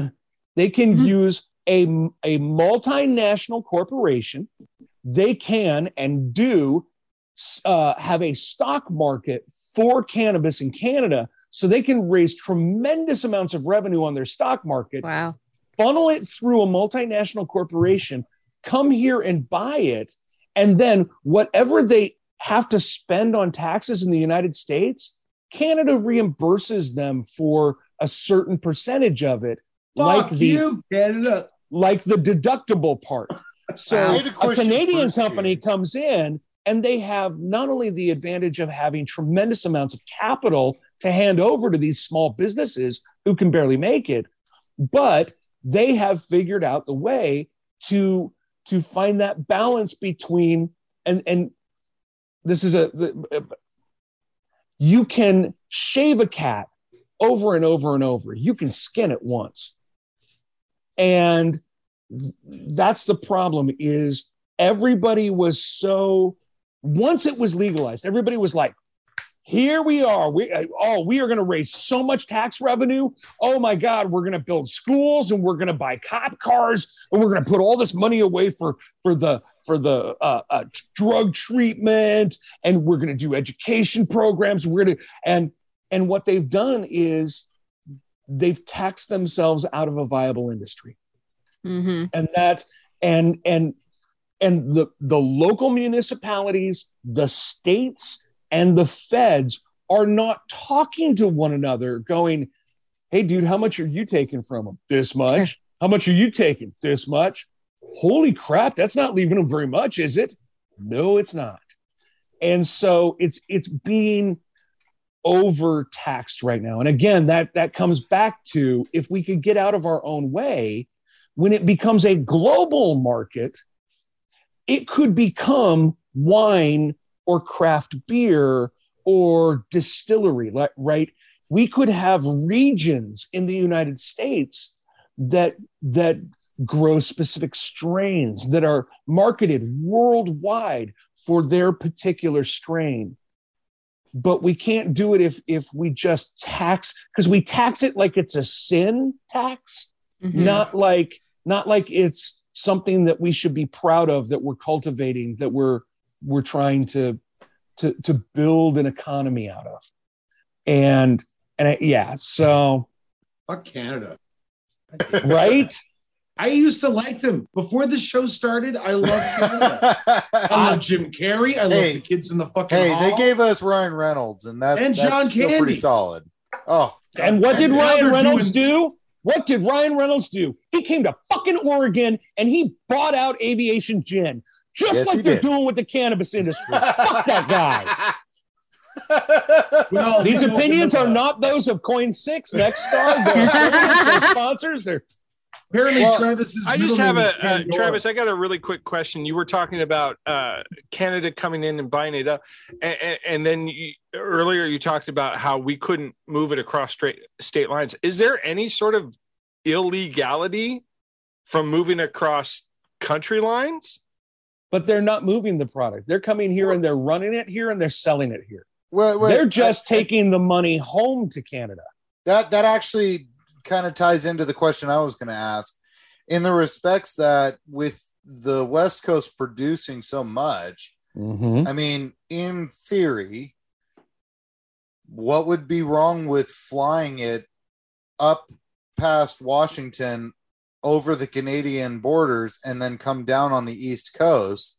they can Mhm. use a, a multinational corporation. They can and do uh, have a stock market for cannabis in Canada so they can raise tremendous amounts of revenue on their stock market Wow. funnel it through a multinational corporation, come here and buy it, and then whatever they have to spend on taxes in the United States, Canada reimburses them for a certain percentage of it, like the you, Canada. like the deductible part. So a a Canadian company James. comes in and they have not only the advantage of having tremendous amounts of capital to hand over to these small businesses who can barely make it, but they have figured out the way to to find that balance between and and this is a you can shave a cat over and over and over. You can skin it once. And that's the problem is everybody was so once it was legalized everybody was like here we are. We oh we are going to raise so much tax revenue. Oh my god we're going to build schools and we're going to buy cop cars and we're going to put all this money away for for the for the uh, uh, drug treatment and we're going to do education programs. We're going to and and what they've done is they've taxed themselves out of a viable industry. Mm-hmm. and that's and and and the the local municipalities the states and the feds are not talking to one another going hey dude how much are you taking from them this much? How much are you taking? This much? Holy crap that's not leaving them very much is it? No it's not. And so it's it's being overtaxed right now. And again that that comes back to if we could get out of our own way when it becomes a global market, it could become wine or craft beer or distillery, right? We could have regions in the United States that that grow specific strains that are marketed worldwide for their particular strain. But we can't do it if if we just tax because we tax it like it's a sin tax Mm-hmm. not like not like it's something that we should be proud of that we're cultivating that we're we're trying to to to build an economy out of and and I, yeah so Fuck Canada. right I used to like them before the show started. I love Canada. I ah. love Jim Carrey. I love Hey. the kids in the fucking. Hey, hall. they gave us Ryan Reynolds, and that And that's John still Candy. pretty solid. Oh, and what did Ryan Reynolds doing- do? What did Ryan Reynolds do? He came to fucking Oregon and he bought out aviation gin, just Yes, like he they're did. doing with the cannabis industry. Fuck that guy. Well, These opinions are not those of KOIN Six, Nexstar, their sponsors. They're Apparently, Well, Travis's I just have a uh, Travis. I got a really quick question. You were talking about uh, Canada coming in and buying it up, and, and, and then you, earlier you talked about how we couldn't move it across straight state lines. Is there any sort of illegality from moving across country lines? But they're not moving the product. They're coming here and they're running it here and they're selling it here. Wait, wait, they're just I- I- taking the money home to Canada. that that actually kind of ties into the question I was going to ask, in the respects that with the West Coast producing so much, Mm-hmm. I mean, in theory, what would be wrong with flying it up past Washington over the Canadian borders and then come down on the East Coast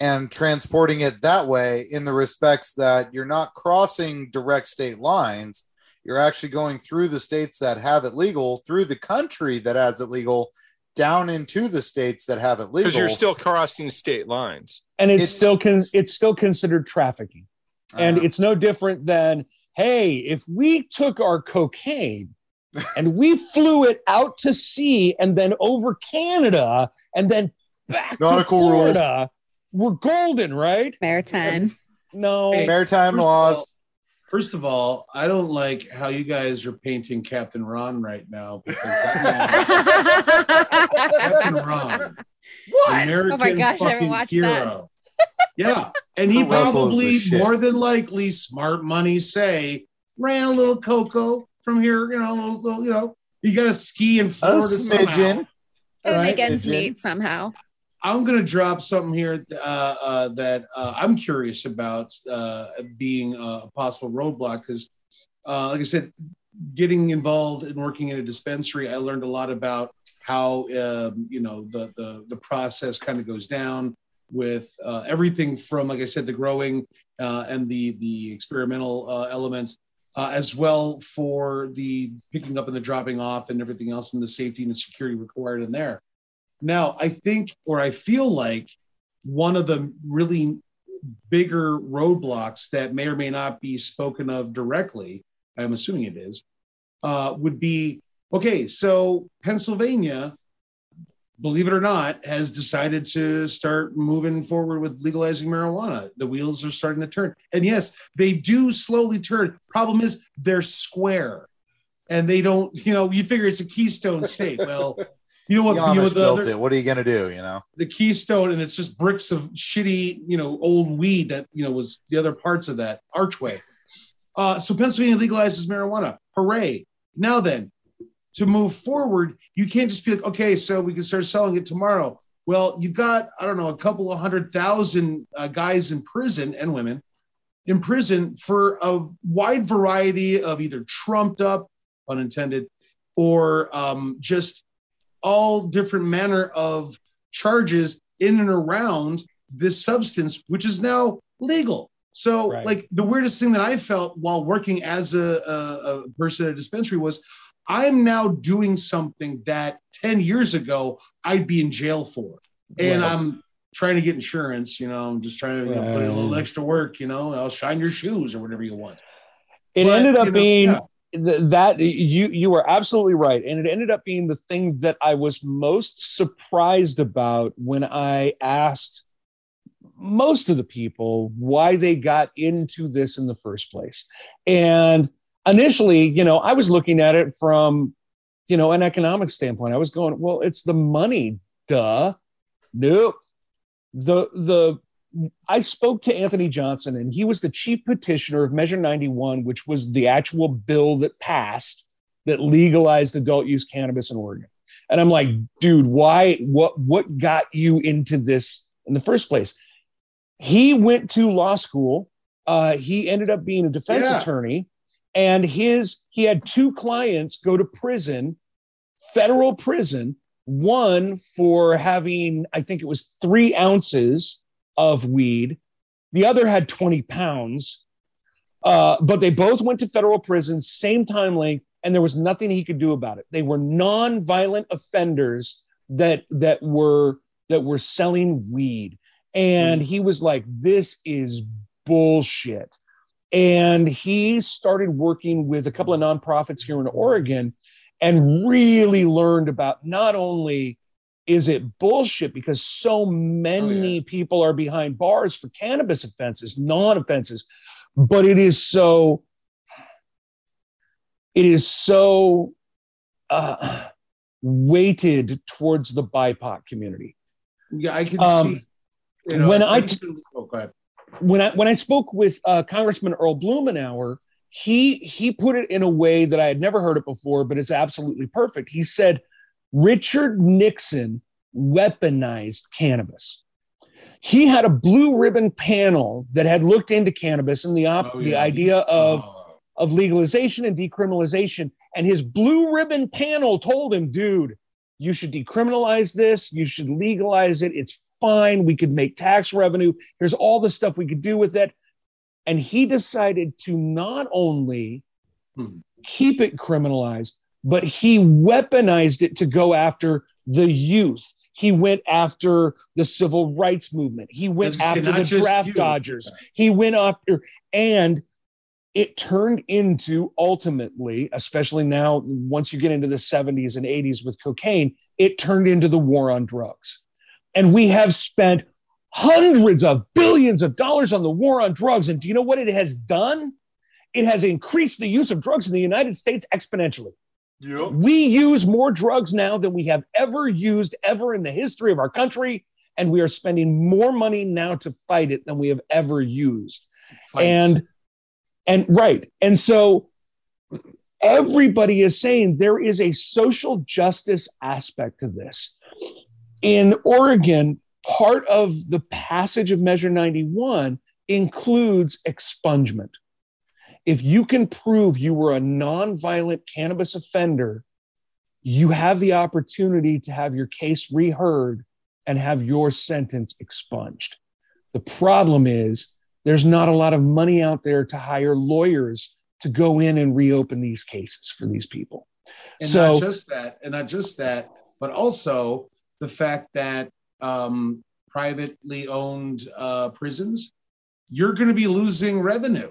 and transporting it that way in the respects that you're not crossing direct state lines. You're actually going through the states that have it legal, through the country that has it legal, down into the states that have it legal. Because you're still crossing state lines. And it's, It's- still con- it's still considered trafficking. And Uh, it's no different than hey, if we took our cocaine and we flew it out to sea and then over Canada and then back Nautical to rules. Florida, we're golden, right? Maritime. No, Hey, maritime first of laws. all- First of all, I don't like how you guys are painting Captain Ron right now because that man, Captain Ron, What? American Oh my gosh, I haven't watched hero. that. Yeah, and he Kurt Russell is the probably more than likely, smart money say, ran a little cocoa from here. You know, a little, little, you know, you got to ski in A Florida somehow. smidgen. Let's Right. make ends Pigeon. meet somehow. I'm going to drop something here uh, uh, that uh, I'm curious about uh, being a possible roadblock because, uh, like I said, getting involved and working in a dispensary, I learned a lot about how um, you know the the, the process kind of goes down with uh, everything from, like I said, the growing uh, and the the experimental uh, elements, uh, as well for the picking up and the dropping off and everything else, and the safety and the security required in there. Now, I think, or I feel like, one of the really bigger roadblocks that may or may not be spoken of directly, I'm assuming it is, uh, would be okay. So Pennsylvania believe it or not, has decided to start moving forward with legalizing marijuana. The wheels are starting to turn. And yes, they do slowly turn. Problem is, they're square. And they don't, you know, you figure it's a keystone state. Well, you know what? You know, the, built other, it. What are you gonna do? You know, the keystone, and it's just bricks of shitty, you know, old weed that, you know, was the other parts of that archway. Uh, so Pennsylvania legalizes marijuana. Hooray. Now then, to move forward, you can't just be like, okay, so we can start selling it tomorrow. Well, you've got, I don't know, a couple of hundred thousand uh, guys in prison and women in prison for a wide variety of either trumped up, unintended, or um, just all different manner of charges in and around this substance, which is now legal. So, Right. like the weirdest thing that I felt while working as a, a, a person at a dispensary was I'm now doing something that 10 years ago I'd be in jail for. And. I'm trying to get insurance, you know, I'm just trying to you know, put in a little extra work, you know, I'll shine your shoes or whatever you want. It But, ended up you know, being yeah. th- that you you were absolutely right, and it ended up being the thing that I was most surprised about when I asked most of the people why they got into this in the first place. And initially, you know, I was looking at it from, you know, an economic standpoint. I was going, well, it's the money, duh. Nope. The the I spoke to Anthony Johnson, and he was the chief petitioner of Measure 91, which was the actual bill that passed that legalized adult use cannabis in Oregon. And I'm like, dude, why? What? What got you into this in the first place? He went to law school. Uh, he ended up being a defense Yeah. attorney, and his he had two clients go to prison, federal prison. One for having, I think it was three ounces of weed. The other had 20 pounds. Uh, but they both went to federal prison, same time length, and there was nothing he could do about it. They were non-violent offenders that that were that were selling weed. And he was like, this is bullshit. And he started working with a couple of nonprofits here in Oregon and really learned about not only is it bullshit because so many people are behind bars for cannabis offenses, non offenses, but it is so, it is so uh, weighted towards the BIPOC community. Yeah, I can Um, see. You know, when I oh, go ahead. When I when I spoke with uh, Congressman Earl Blumenauer, he he put it in a way that I had never heard it before, but it's absolutely perfect. He said Richard Nixon weaponized cannabis. He had a blue ribbon panel that had looked into cannabis and the op- Oh, the idea of of legalization and decriminalization. And his blue ribbon panel told him, dude, you should decriminalize this. You should legalize it. It's fine. We could make tax revenue. Here's all the stuff we could do with it. And he decided to not only Hmm. keep it criminalized, but he weaponized it to go after the youth. He went after the civil rights movement. He went I was gonna say, after the draft youth. dodgers. He went after, and it turned into ultimately, especially now, once you get into the 70s and 80s with cocaine, it turned into the war on drugs. And we have spent hundreds of billions of dollars on the war on drugs. And do you know what it has done? It has increased the use of drugs in the United States exponentially. Yep. We use more drugs now than we have ever used ever in the history of our country. And we are spending more money now to fight it than we have ever used. Fights. And and right. And so everybody is saying there is a social justice aspect to this. In Oregon, part of the passage of Measure 91 includes expungement. If you can prove you were a nonviolent cannabis offender, you have the opportunity to have your case reheard and have your sentence expunged. The problem is there's not a lot of money out there to hire lawyers to go in and reopen these cases for these people. and so not just that, and not just that, but also the fact that um, privately owned uh, prisons, you're going to be losing revenue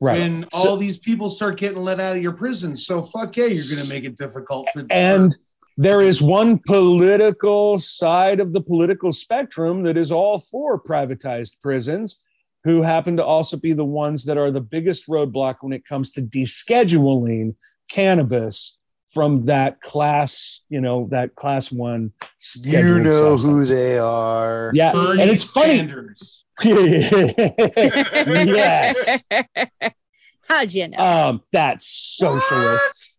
right. when So- all these people start getting let out of your prisons. So fuck yeah, you're going to make it difficult for and there is one political side of the political spectrum that is all for privatized prisons who happen to also be the ones that are the biggest roadblock when it comes to descheduling cannabis from that class you know that class one You scheduled know who they are. yeah Bernie and it's funny yes How'd you know? um that's socialist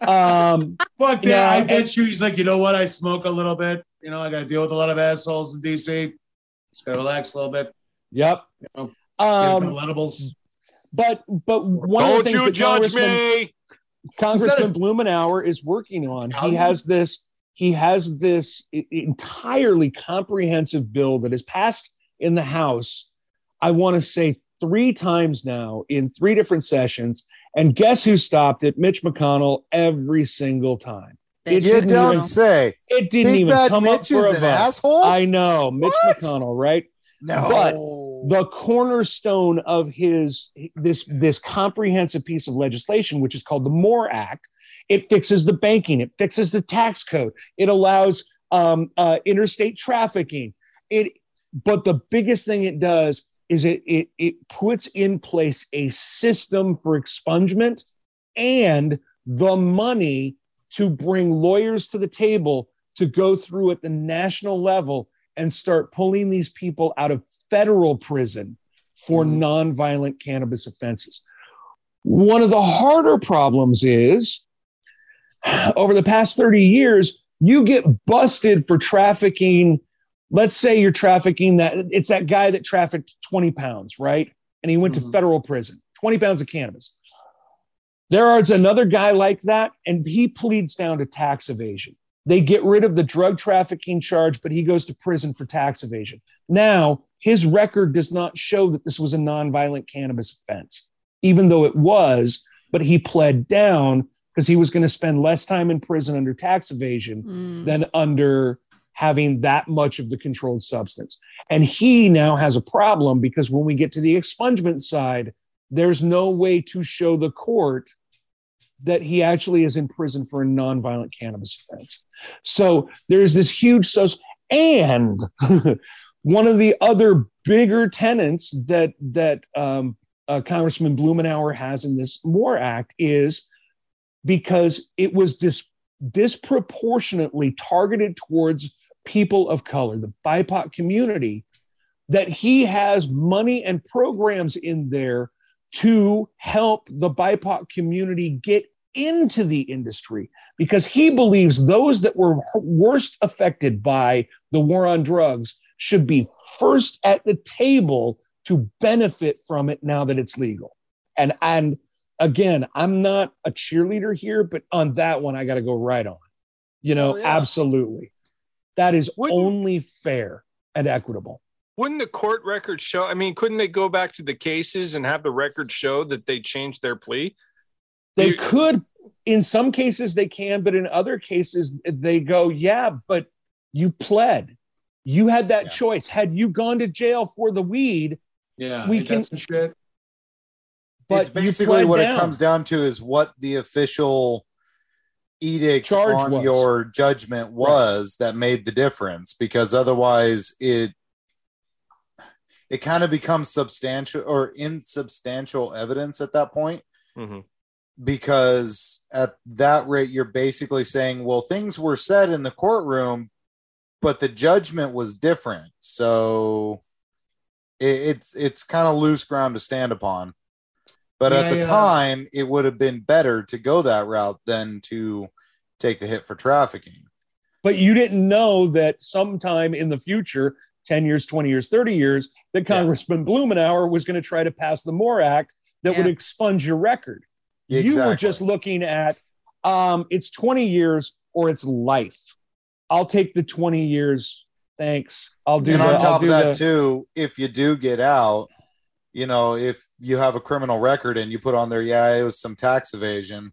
um Fuck that. Yeah, I and- bet you he's like, you know what? I smoke a little bit. You know, I got to deal with a lot of assholes in DC. Just got to relax a little bit. Yep You know, um couple edibles. but but one of the things you that judge Congressman- me. Congressman a- Blumenauer is working on. He has this. He has this entirely comprehensive bill that is passed in the House. I want to say three times now in three different sessions. And guess who stopped it? Mitch McConnell every single time. It You didn't don't even- say. It didn't Big even come Mitch up for is a an vote. asshole. I know, Mitch What? McConnell, right? No. but the cornerstone of his this this comprehensive piece of legislation which is called the more act it fixes the banking it fixes the tax code it allows um, uh, interstate trafficking it but the biggest thing it does is it, it it puts in place a system for expungement and the money to bring lawyers to the table to go through at the national level and start pulling these people out of federal prison for nonviolent cannabis offenses. One of the harder problems is over the past 30 years, you get busted for trafficking. Let's say you're trafficking that it's that guy that trafficked 20 pounds, right? And he went to Mhm. federal prison, 20 pounds of cannabis. There is another guy like that, and he pleads down to tax evasion. They get rid of the drug trafficking charge, but he goes to prison for tax evasion. Now, his record does not show that this was a nonviolent cannabis offense, even though it was, but he pled down because he was going to spend less time in prison under tax evasion Mm. than under having that much of the controlled substance. And he now has a problem because when we get to the expungement side, there's no way to show the court that he actually is in prison for a nonviolent cannabis offense. So there's this huge social and one of the other bigger tenants that that um, uh, Congressman Blumenauer has in this More Act is because it was dis- disproportionately targeted towards people of color, the BIPOC community, that he has money and programs in there to help the BIPOC community get into the industry because he believes those that were worst affected by the war on drugs should be first at the table to benefit from it now that it's legal. And and again, I'm not a cheerleader here, but on that one I got to go right on. You know, Oh, yeah. absolutely. That is Wouldn't- only fair and equitable. Wouldn't the court record show? I mean, couldn't they go back to the cases and have the record show that they changed their plea? They You- could, in some cases, they can, but in other cases, they go, yeah, but you pled. You had that Yeah. choice. Had you gone to jail for the weed, Yeah, We can- that some shit. but it's basically what down. it comes down to is what the official edict Charge on was. your judgment was that made the difference because otherwise it it kind of becomes substantial or insubstantial evidence at that point Mhm. Because at that rate you're basically saying well things were said in the courtroom but the judgment was different. So it, it's it's kind of loose ground to stand upon. But at the Yeah, yeah. time it would have been better to go that route than to take the hit for trafficking. But you didn't know that sometime in the future 10 years, 20 years, 30 years, that Congressman Blumenauer was going to try to pass the MORE Act that would expunge your record. You were just looking at um, it's 20 years or it's life. I'll take the 20 years. Thanks. I'll do and the, on top of that the- too if you do get out you know if you have a criminal record and you put on there yeah it was some tax evasion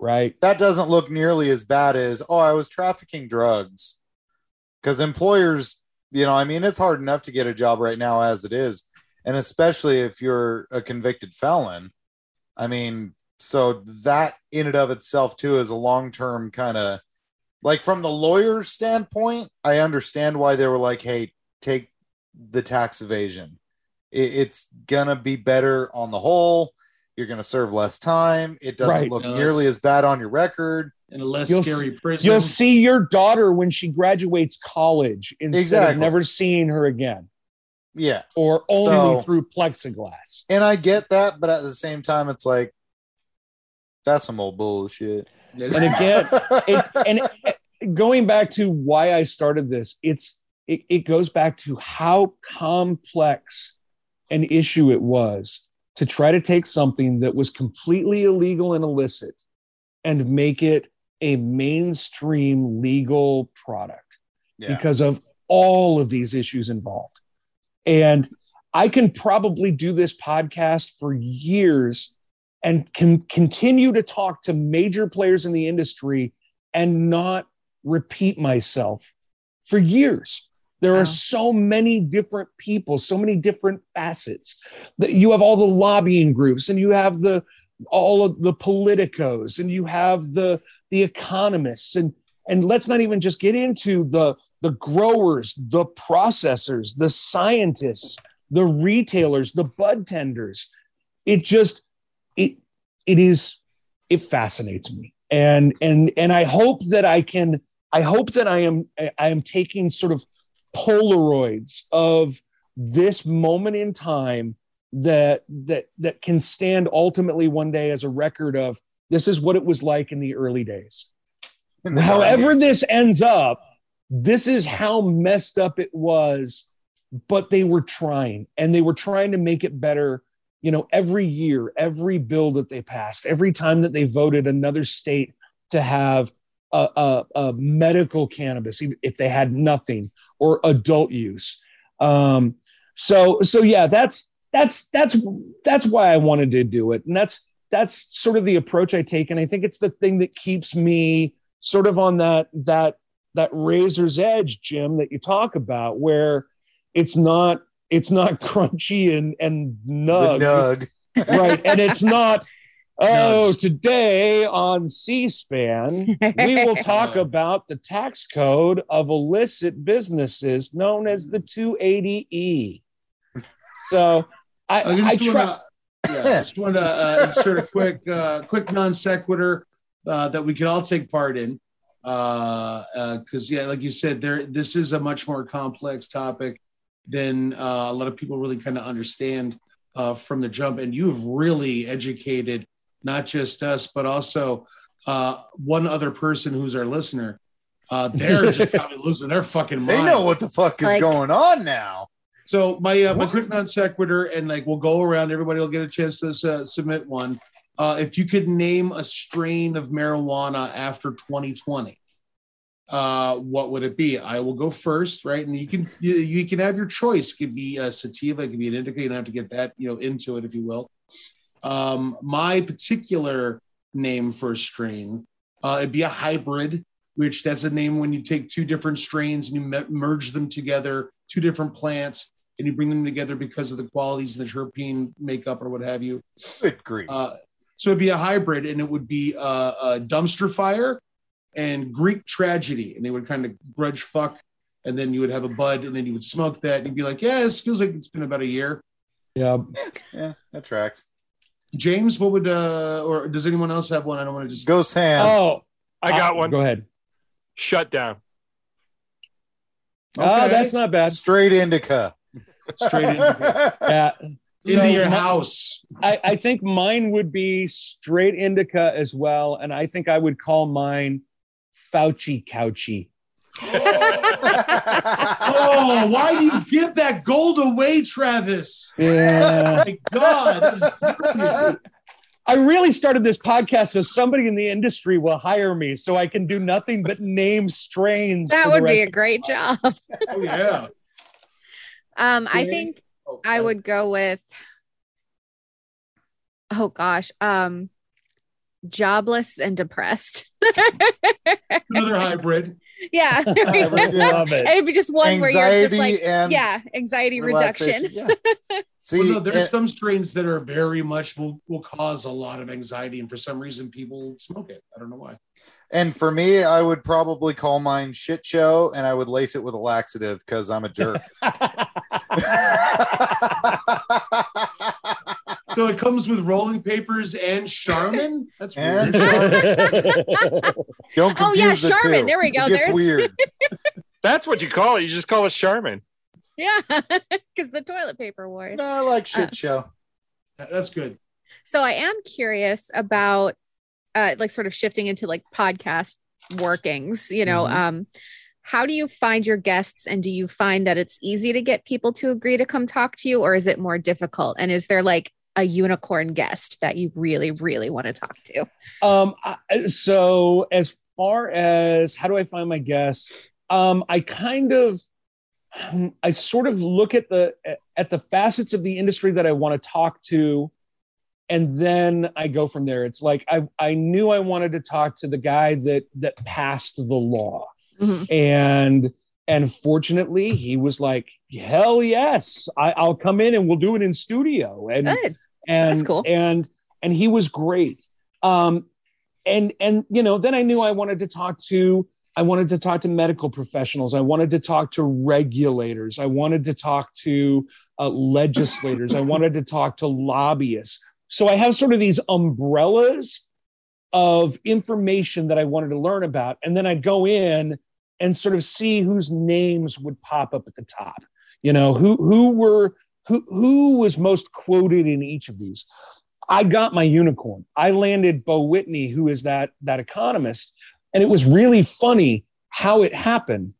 right that doesn't look nearly as bad as oh i was trafficking drugs because employers you know i mean it's hard enough to get a job right now as it is and especially if you're a convicted felon i mean so that in and of itself too is a long-term kind of like from the lawyer's standpoint i understand why they were like hey take the tax evasion it, it's gonna be better on the whole you're gonna serve less time it doesn't Right. look No, nearly as bad on your record in a less You'll scary prison. You'll see your daughter when she graduates college instead Exactly. of never seeing her again yeah or only So- through plexiglass. and i get that but at the same time it's like that's some old bullshit And again, it, and it- going back to why I started this, it's it, it goes back to how complex an issue it was to try to take something that was completely illegal and illicit and make it a mainstream legal product yeah because of all of these issues involved. And I can probably do this podcast for years and can continue to talk to major players in the industry and not repeat myself for years. There Wow. are so many different people, so many different facets. That you have all the lobbying groups and you have the all of the politicos and you have the the economists and and let's not even just get into the the growers, the processors, the scientists, the retailers, the bud tenders. It just it it is it fascinates me. And and and I hope that I can I hope that I am I am taking sort of polaroids of this moment in time that that that can stand ultimately one day as a record of this is what it was like in the early days. The However 90s. this ends up, this is how messed up it was, but they were trying and they were trying to make it better, you know, every year, every bill that they passed, every time that they voted another state to have a, a, a medical cannabis, if they had nothing, or adult use. Um, so so yeah, that's that's that's that's why I wanted to do it. And that's that's sort of the approach I take. And I think it's the thing that keeps me sort of on that that that razor's edge, Jim, that you talk about, where it's not it's not crunchy and and The nug, nug right? And it's not. Oh, Nugs. today on C-SPAN, we will talk about the tax code of illicit businesses known as the 280E. So I, I I, just try. want to, yeah, just want to uh, insert a quick, uh, quick non sequitur uh, that we could all take part in, because uh, because yeah, like you said, there this is a much more complex topic than uh, a lot of people really kind of understand uh, from the jump, and you've really educated not just us, but also uh, one other person who's our listener. Uh, they're just probably losing their fucking mind. they know what the fuck is Like- going on now So my uh, my quick non sequitur, and like we'll go around. Everybody will get a chance to uh, submit one. Uh, if you could name a strain of marijuana after 2020, uh, what would it be? I will go first, right? And you can you, you can have your choice. It could be a sativa, it could be an indica. You don't have to get that you know into it if you will. Um, my particular name for a strain, uh, it'd be a hybrid, which that's a name when you take two different strains and you me- merge them together, two different plants, and you bring them together because of the qualities and the terpene makeup or what have you. good grief Uh, so it'd be a hybrid, and it would be uh, a dumpster fire and Greek tragedy, and they would kind of grudge fuck, and then you would have a bud, and then you would smoke that, and you'd be like, "Yeah, this feels like it's been about a year." Yeah, yeah that tracks James, what would uh, or does anyone else have one? I don't want to just go sam Oh, I got uh, one. Go ahead. Shut down. Oh, that's not bad. straight indica straight into, Yeah. into So your my- house. I, I think mine would be straight indica as well, and I think I would call mine Fauci Couchy. Oh Oh, why do you give that gold away, Travis? Yeah. My God, that is. I really started this podcast so somebody in the industry will hire me so I can do nothing but name strains. That would be a great job. Oh yeah. Um, I think Oh, I would go with oh gosh, um jobless and depressed. another hybrid. yeah. I love it. It'd be just one where you're just Anxiety like and yeah, anxiety reduction. relaxation. Yeah. See, Well, no, there's eh, some strains that are very much will will cause a lot of anxiety, and for some reason, people smoke it. I don't know why. and for me, I would probably call mine shit show, and I would lace it with a laxative because I'm a jerk. So it comes with rolling papers and Charmin. That's And weird. Don't Oh, yeah, confuse the Charmin. two. There we go. It gets There's- weird. That's what you call it. You just call it Charmin. Yeah, because the toilet paper wars. No, I like shit show. That's good. So I am curious about uh like sort of shifting into like podcast workings, you know, Mhm. um how do you find your guests and do you find that it's easy to get people to agree to come talk to you or is it more difficult? And is there like a unicorn guest that you really really want to talk to? Um, I- so as far as how do I find my guests, um, I kind of, I sort of look at the at the facets of the industry that I want to talk to, and then I go from there. It's like I I knew I wanted to talk to the guy that that passed the law, Mhm. and and fortunately he was like, hell yes, I, I'll come in and we'll do it in studio, and Good. And cool. and and he was great. Um and and you know then i knew i wanted to talk to i wanted to talk to medical professionals. I wanted to talk to regulators. I wanted to talk to uh, legislators. I wanted to talk to lobbyists. So i have sort of these umbrellas of information that i wanted to learn about and then i'd go in and sort of see whose names would pop up at the top. You know who who were who was most quoted in each of these? I got my unicorn. I landed Beau Whitney who is that that economist. And it was really funny how it happened.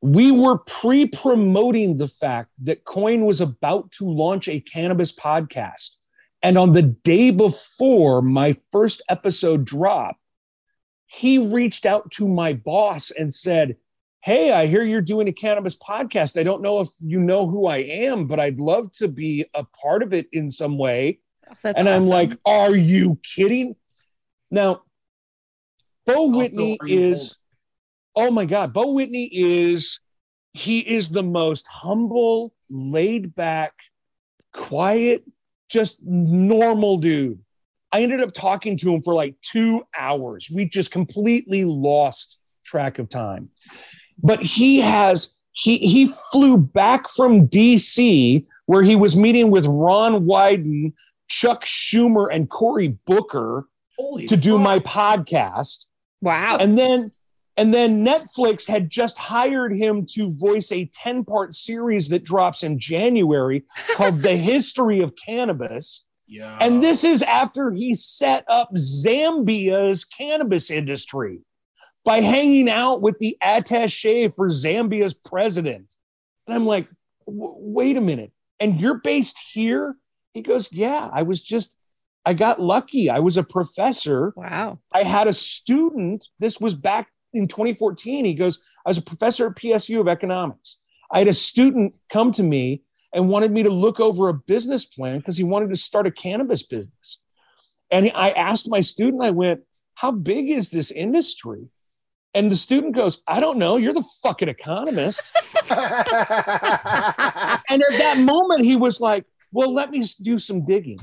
We were pre-promoting the fact that KOIN was about to launch a cannabis podcast. And on the day before my first episode dropped he reached out to my boss and said hey, I hear you're doing a cannabis podcast. I don't know if you know who I am, but I'd love to be a part of it in some way. Oh, that's and I'm like, are you kidding? Now, Beau Whitney are you is, oh my God, Beau Whitney is, he is the most humble, laid back, quiet, just normal dude. I ended up talking to him for like two hours. We just completely lost track of time but he has he he flew back from DC where he was meeting with Ron Wyden, Chuck Schumer, and Cory Booker Holy to do my podcast. wow. And then and then Netflix had just hired him to voice a 10-part series that drops in January called The History of Cannabis. Yeah. And this is after he set up Zambia's cannabis industry by hanging out with the attache for Zambia's president. And I'm like, wait a minute. And you're based here? He goes, yeah, I was just, I got lucky. I was a professor. wow. I had a student. This was back in 2014. He goes, I was a professor at PSU of economics. I had a student come to me and wanted me to look over a business plan because he wanted to start a cannabis business. And I asked my student, I went, How big is this industry? And the student goes, I don't know. You're the fucking economist. and at that moment, he was like, Well, let me do some digging.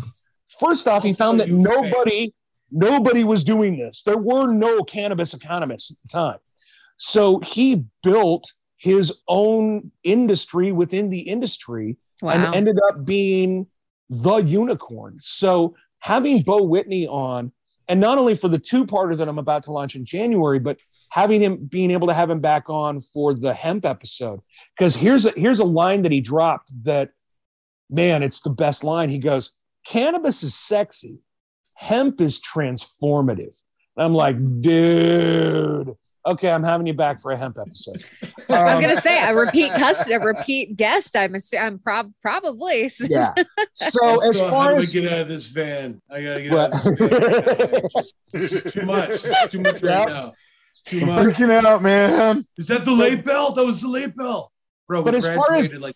First off, he found that nobody, nobody was doing this. There were no cannabis economists at the time. So he built his own industry within the industry Wow. and ended up being the unicorn. So having Beau Whitney on, and not only for the two-parter that I'm about to launch in January, but having him being able to have him back on for the hemp episode. Because here's a here's a line that he dropped that, man, it's the best line. He goes, Cannabis is sexy, hemp is transformative. And I'm like, dude, Okay, I'm having you back for a hemp episode. I was Um, gonna say a repeat cus a repeat guest. I'm assu- I'm prob- probably. yeah. So as So how far as get out of this van? I gotta get out of this van. It's just- This is too much. This is too much right Yep. now. It's too I'm much. freaking out, man. Is that the late bell? That was the late bell, bro. But as far as- like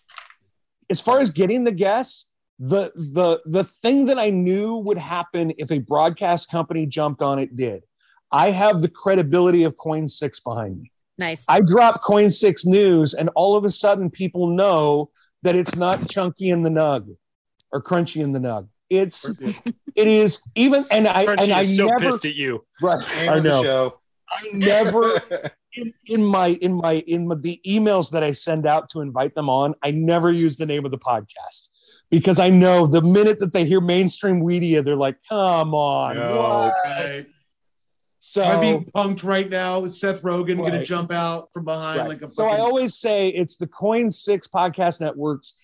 as far as getting the guests, the the the thing that I knew would happen if a broadcast company jumped on it did. I have the credibility of KOIN Six behind me. nice. I drop KOIN Six news, and all of a sudden, people know that it's not chunky in the nug or crunchy in the nug. It's it is even, and I Crunchy and I so never pissed at you. right. Name I know. I never in, in my in my in my, the emails that I send out to invite them on, I never use the name of the podcast because I know the minute that they hear mainstream Weedia, they're like, "Come on!" No. what?" Right. So I'm being punked right now. Is Seth Rogen gonna jump out from behind right. like a so I always say it's the KOIN Six Podcast Network's,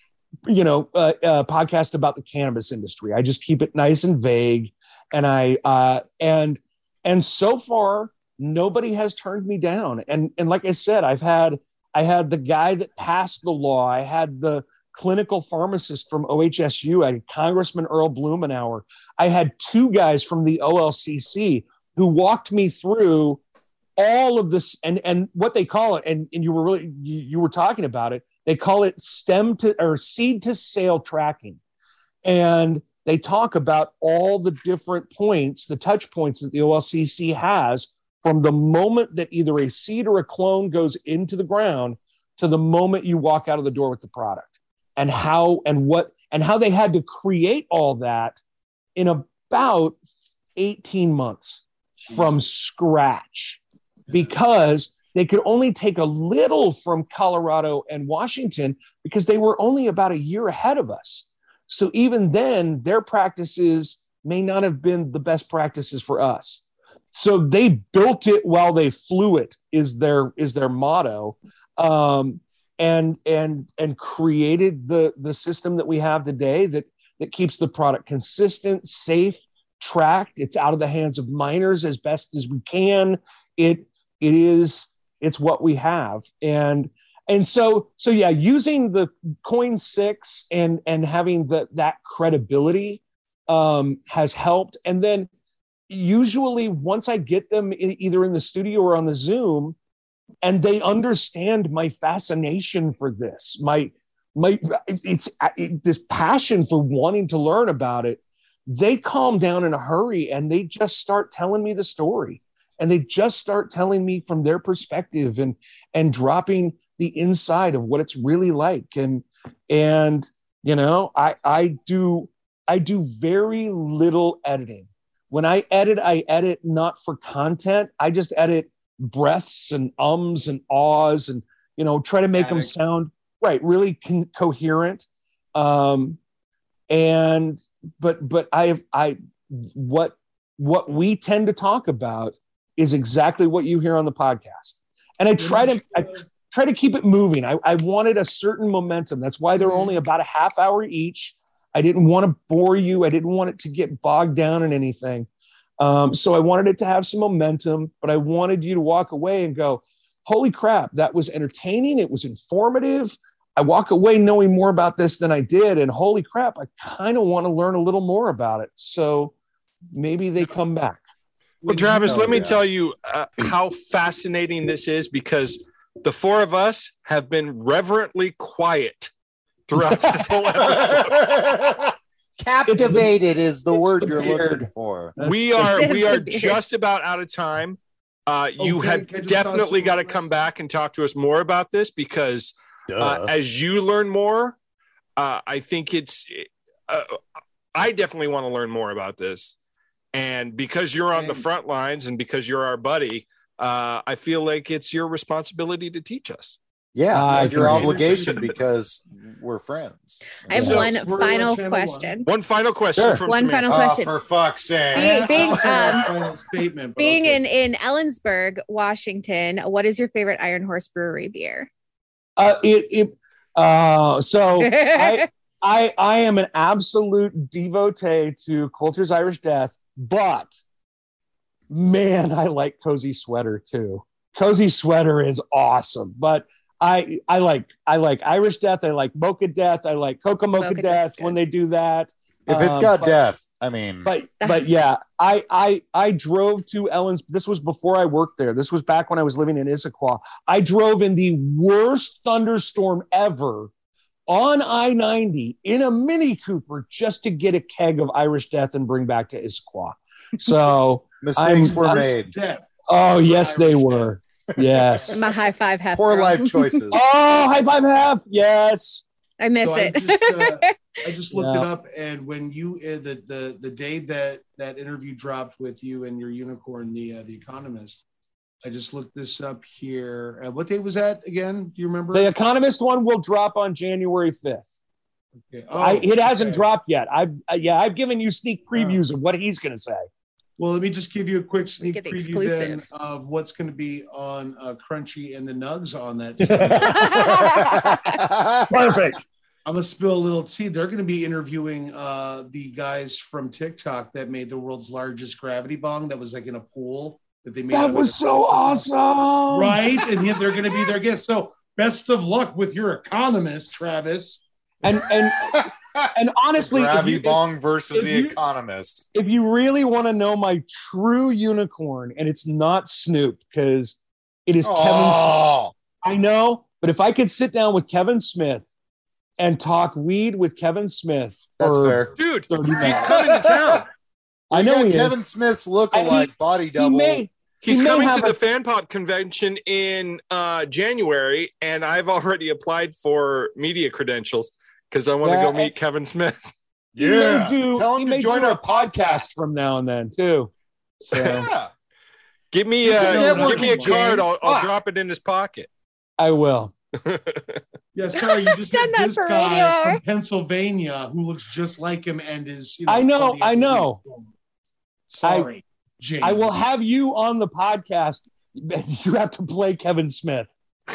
you know, uh, uh, podcast about the cannabis industry. I just keep it nice and vague, and I uh, and and so far nobody has turned me down. And and like I said, I've had I had the guy that passed the law. I had the clinical pharmacist from OHSU. I had Congressman Earl Blumenauer. I had two guys from the OLCC who walked me through all of this and and what they call it and, and you were really you, you were talking about it. They call it stem to or seed to sale tracking. And they talk about all the different points the touch points that the olcc has from the moment that either a seed or a clone goes into the ground to the moment you walk out of the door with the product and how and what and how they had to create all that in about 18 months from scratch because they could only take a little from Colorado and Washington because they were only about a year ahead of us. So even then, their practices may not have been the best practices for us. So they built it while they flew it is their is their motto, um, and and and created the the system that we have today that that keeps the product consistent, safe, tracked. It's out of the hands of minors as best as we can. It it is it's what we have and and so so yeah using the KOIN six and and having the that credibility um has helped and then usually once i get them e- either in the studio or on the zoom and they understand my fascination for this my my it's it, this passion for wanting to learn about it they calm down in a hurry and they just start telling me the story. And they just start telling me from their perspective and and dropping the inside of what it's really like. And and you know i i do i do very little editing. When i edit i edit not for content. I just edit breaths and ums and ahs and you know try to make them sound right really con- coherent. Um and but but i i what what we tend to talk about is exactly what you hear on the podcast. And i try to I try to keep it moving. I, I wanted a certain momentum. That's why they're only about a half hour each. I didn't want to bore you. I didn't want it to get bogged down in anything. Um, so i wanted it to have some momentum but i wanted you to walk away and go holy crap that was entertaining. It was informative I walk away knowing more about this than I did, and holy crap, I kind of want to learn a little more about it. So maybe they come back. Well, Travis, Oh, let me yeah. tell you uh, how fascinating this is because the four of us have been reverently quiet throughout this whole episode. Captivated is the word the you're beard. looking for. we are we are just about out of time. Uh, you Oh, have can I just toss definitely got to come back and talk to us more about this because uh, as you learn more, uh, I think it's. Uh, I definitely want to learn more about this, and because you're on the front lines and because you're our buddy, uh, I feel like it's your responsibility to teach us. yeah, I your obligation because we're friends. I have So- one We're on final channel one. question. One final question Sure. from One Samantha. final Oh, question. for fuck's sake. Being- being, um, Final statement, but Being okay. in in Ellensburg, Washington, what is your favorite Iron Horse Brewery beer? Uh, it, it, uh, so I, I, I am an absolute devotee to Coulter's Irish Death, but man, I like Cozy Sweater too. cozy sweater is awesome. But I I like I like Irish Death. I like Mocha Death. I like Coca Mocha, Mocha Death Death's when they do that. If it's got but- death, I mean, but but yeah, I I I drove to Ellen's. This was before I worked there. This was back when I was living in Issaquah. I drove in the worst thunderstorm ever on I ninety in a Mini Cooper just to get a keg of Irish Death and bring back to Issaquah. So mistakes I'm- were I'm- made. Death. oh yes, they Irish were. Yes. My high five Hef. Poor girl. life choices. oh, high five Hef. Yes. I miss So I it. just, uh, I just looked Yeah. it up, and when you uh, the the the day that that interview dropped with you and your unicorn, the uh, the Economist, I just looked this up here. Uh, what day was that again? Do you remember? The Economist one will drop on January fifth. Okay. Oh, I, it hasn't dropped yet. I've uh, yeah, I've given you sneak previews of what he's going to say. Well, let me just give you a quick sneak get the preview then of what's going to be on uh, Crunchy and the Nugs on that. Perfect. I'm gonna spill a little tea. They're gonna be interviewing uh, the guys from TikTok that made the world's largest gravity bong that was like in a pool that they made. That was so awesome. right? And yet they're gonna be their guests. So best of luck with your economist, Travis. And and and honestly, if Gravity you, Bong versus the you- Economist. if you really want to know my true unicorn, and it's not Snoop because it is Kevin. Oh, I know, but if I could sit down with Kevin Smith and talk weed with Kevin Smith, that's for fair. Dude, he's minutes. coming to town. I know got he Kevin is. Smith's look-alike body He double. may, He's He coming to have the a- Fan Pop convention in uh, January, and I've already applied for media credentials because I want to go and- meet Kevin Smith. he may yeah, do- tell him to join our podcast from now and then too. So Yeah, Give me, a uh, give me a card. I'll, I'll drop it in his pocket. I will. Yeah, sorry, you just Done met that this for guy radio from. Pennsylvania who looks just like him and is. You know, I know, I know. unicorn. Sorry, James. I will have you on the podcast. You have to play Kevin Smith.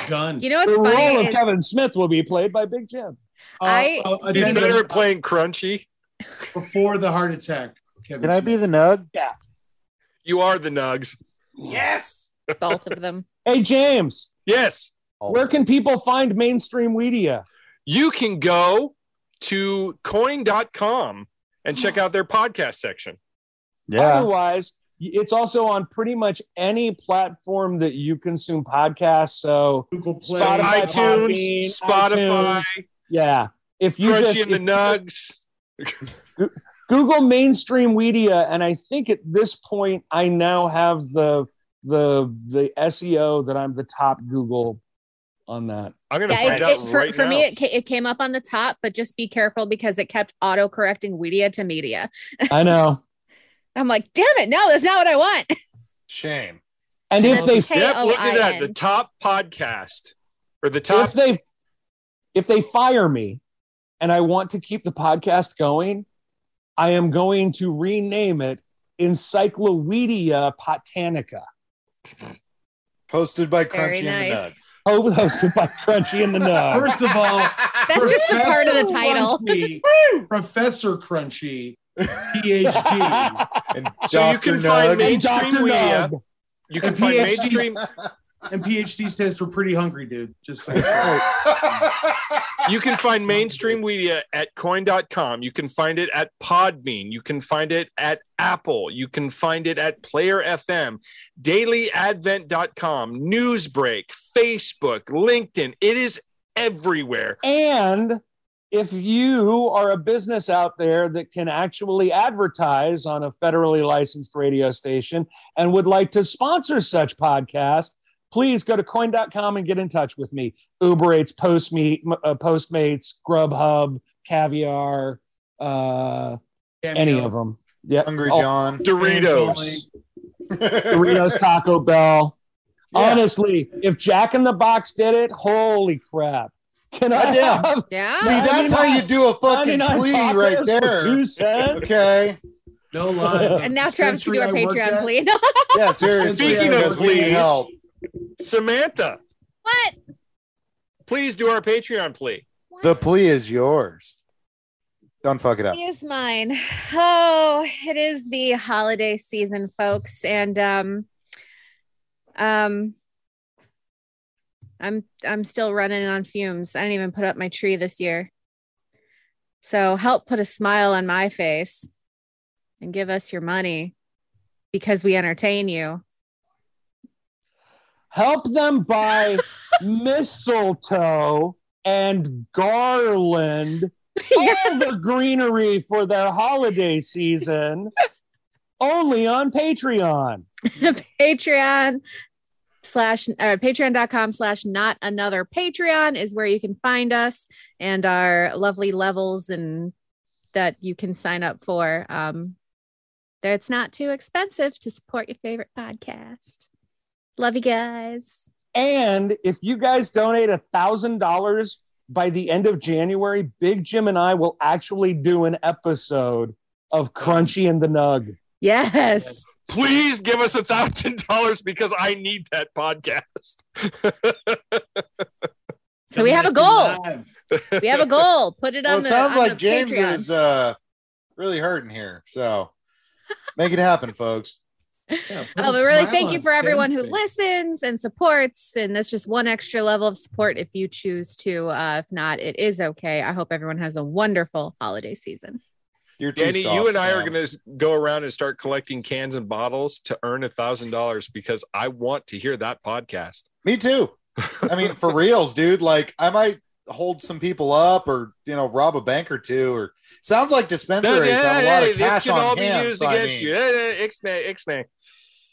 done. You know what's the role funny of Kevin Smith will be played by Big Jim. I- uh, He's addendum, better at playing Crunchy. before the heart attack. Kevin can I be the Nug? Yeah. You are the Nugs. Yes. both of them. Hey James, Yes. Where can people find mainstream Weedia? You can go to KOIN.com and check out their podcast section. Yeah. Otherwise, it's also on pretty much any platform that you consume podcasts. So Google Play, Spotify, iTunes, Podbean, Spotify, iTunes. yeah, if you Crunchy just, and the if you just Nugs. Google mainstream Weedia, and I think at this point I now have the the the SEO that I'm the top Google on that. I'm gonna Yeah, find it, out it, for, right for now. me, it, it came up on the top, but just be careful because it kept auto correcting Weedia to media. I know. I'm like, damn it, no, that's not what I want. Shame. And if they K Yep, look at that. The top podcast or the top. if they if they fire me and I want to keep the podcast going, I am going to rename it Encyclopedia Botanica, Posted by Very Crunchy and the nice. Nug. Hosted by Crunchy and the Nug. First of all, That's just a part of the title. Crunchy, Professor Crunchy, PhD. And So you Dr. can Nug. me- And Dr. Mainstream Weedia. Nug. You can find PhD. mainstream. And PhD stands for pretty hungry, dude. Just so You can find mainstream Weedia at KOIN.com. You can find it at Podbean. You can find it at Apple. You can find it at Player FM, dailyadvent.com, Newsbreak, Facebook, LinkedIn. It is everywhere. And if you are a business out there that can actually advertise on a federally licensed radio station and would like to sponsor such podcast, please go to KOIN.com and get in touch with me. Uber Eats, Postmeet, uh, Postmates, Grubhub, Caviar, uh, any of them. Yeah. Hungry Oh, John. Doritos. Doritos, Taco Bell. Yeah. Honestly, if Jack in the Box did it, holy crap. Can I Goddamn. have Yeah. See, that's how you do a fucking plea right there. Two cents. Okay. No lie. And now Travis can do our I Patreon, plea. please. Yeah, seriously. Speaking of because we need pleas, help. Samantha, what? please do our Patreon plea. The plea is yours. Don't fuck it up. It is mine. Oh, it is the holiday season, folks, and um, um, I'm I'm still running on fumes. I didn't even put up my tree this year. So help put a smile on my face and give us your money because we entertain you. Help them buy mistletoe and garland, all the greenery for their holiday season, only on Patreon. Patreon slash uh, patreon.com slash not another Patreon is where you can find us and our lovely levels and that you can sign up for. Um, there it's not too expensive to support your favorite podcast. Love you guys. And if you guys donate a thousand dollars by the end of January, Big Jim and I will actually do an episode of Crunchy and the Nug. Yes. Please give us a thousand dollars because I need that podcast. So we have a goal. We have a goal. Put it Well, on it the sounds on like the James Patreon. is uh, really hurting here. So make it happen, folks. Oh, but really, thank you for everyone who listens and supports. And that's just one extra level of support if you choose to. Uh, if not, it is okay. I hope everyone has a wonderful holiday season. You're Danny, soft, you and I are going to go around and start collecting cans and bottles to earn a thousand dollars because I want to hear that podcast. Me too. I mean, for reals, dude. Like, I might hold some people up, or you know, rob a bank or two. Or sounds like dispensaries have a lot of this cash can all on be hand. used so I mean- you. Ixnay, ixnay.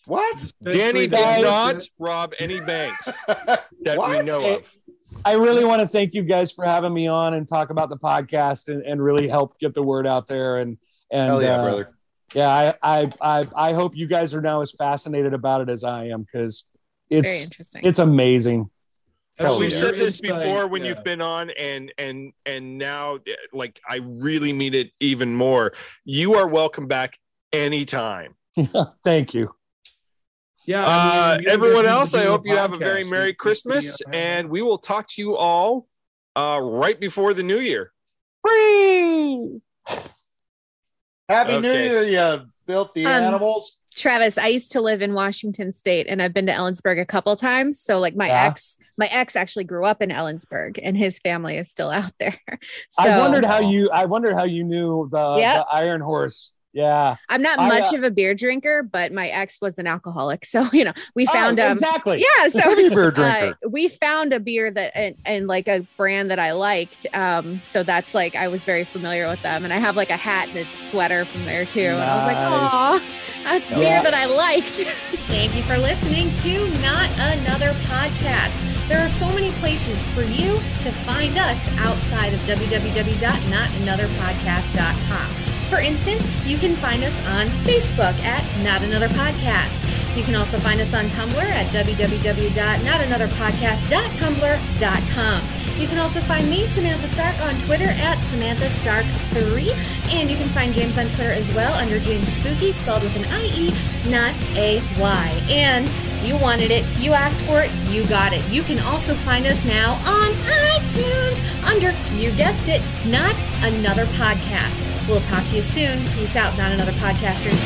What? Danny did not rob any banks that we know of. I really want to thank you guys for having me on and talk about the podcast and, and really help get the word out there. And and Hell yeah, uh, brother. Yeah, I, I I I hope you guys are now as fascinated about it as I am because Very it's interesting. it's amazing. Hell We've yeah. said this Insight, before when yeah. you've been on, and and and now, like I really mean it even more. You are welcome back anytime. Thank you. Yeah. Uh, I mean, we everyone else, I hope you have a very. Merry Just Christmas, the, uh, and we will talk to you all uh, right before the New Year. Free. Happy New Year, you filthy Um, animals. Travis, I used to live in Washington State and I've been to Ellensburg a couple times. So like my Yeah. ex, my ex actually grew up in Ellensburg and his family is still out there. So I wondered how you I wondered how you knew the, Yep. the Iron Horse. Yeah. I'm not I, much uh, of a beer drinker, but my ex was an alcoholic. So, you know, we Oh, found um exactly. yeah, so Heavy beer uh, drinker. we found a beer that and, and like a brand that I liked. Um, so that's like I was very familiar with them, and I have like a hat and a sweater from there too. And I was like, Nice. oh, that's beer that I liked. Thank you for listening to Not Another Podcast. There are so many places for you to find us outside of www.notanotherpodcast.com. For instance, you can find us on Facebook at Not Another Podcast. You can also find us on Tumblr at www.notanotherpodcast.tumblr.com. You can also find me, Samantha Stark, on Twitter at Samantha Stark3. And you can find James on Twitter as well under James Spooky, spelled with an I-E, not a Y. And you wanted it, you asked for it, you got it. You can also find us now on iTunes under, you guessed it, Not Another Podcast. We'll talk to you soon. Peace out, Not Another Podcasters.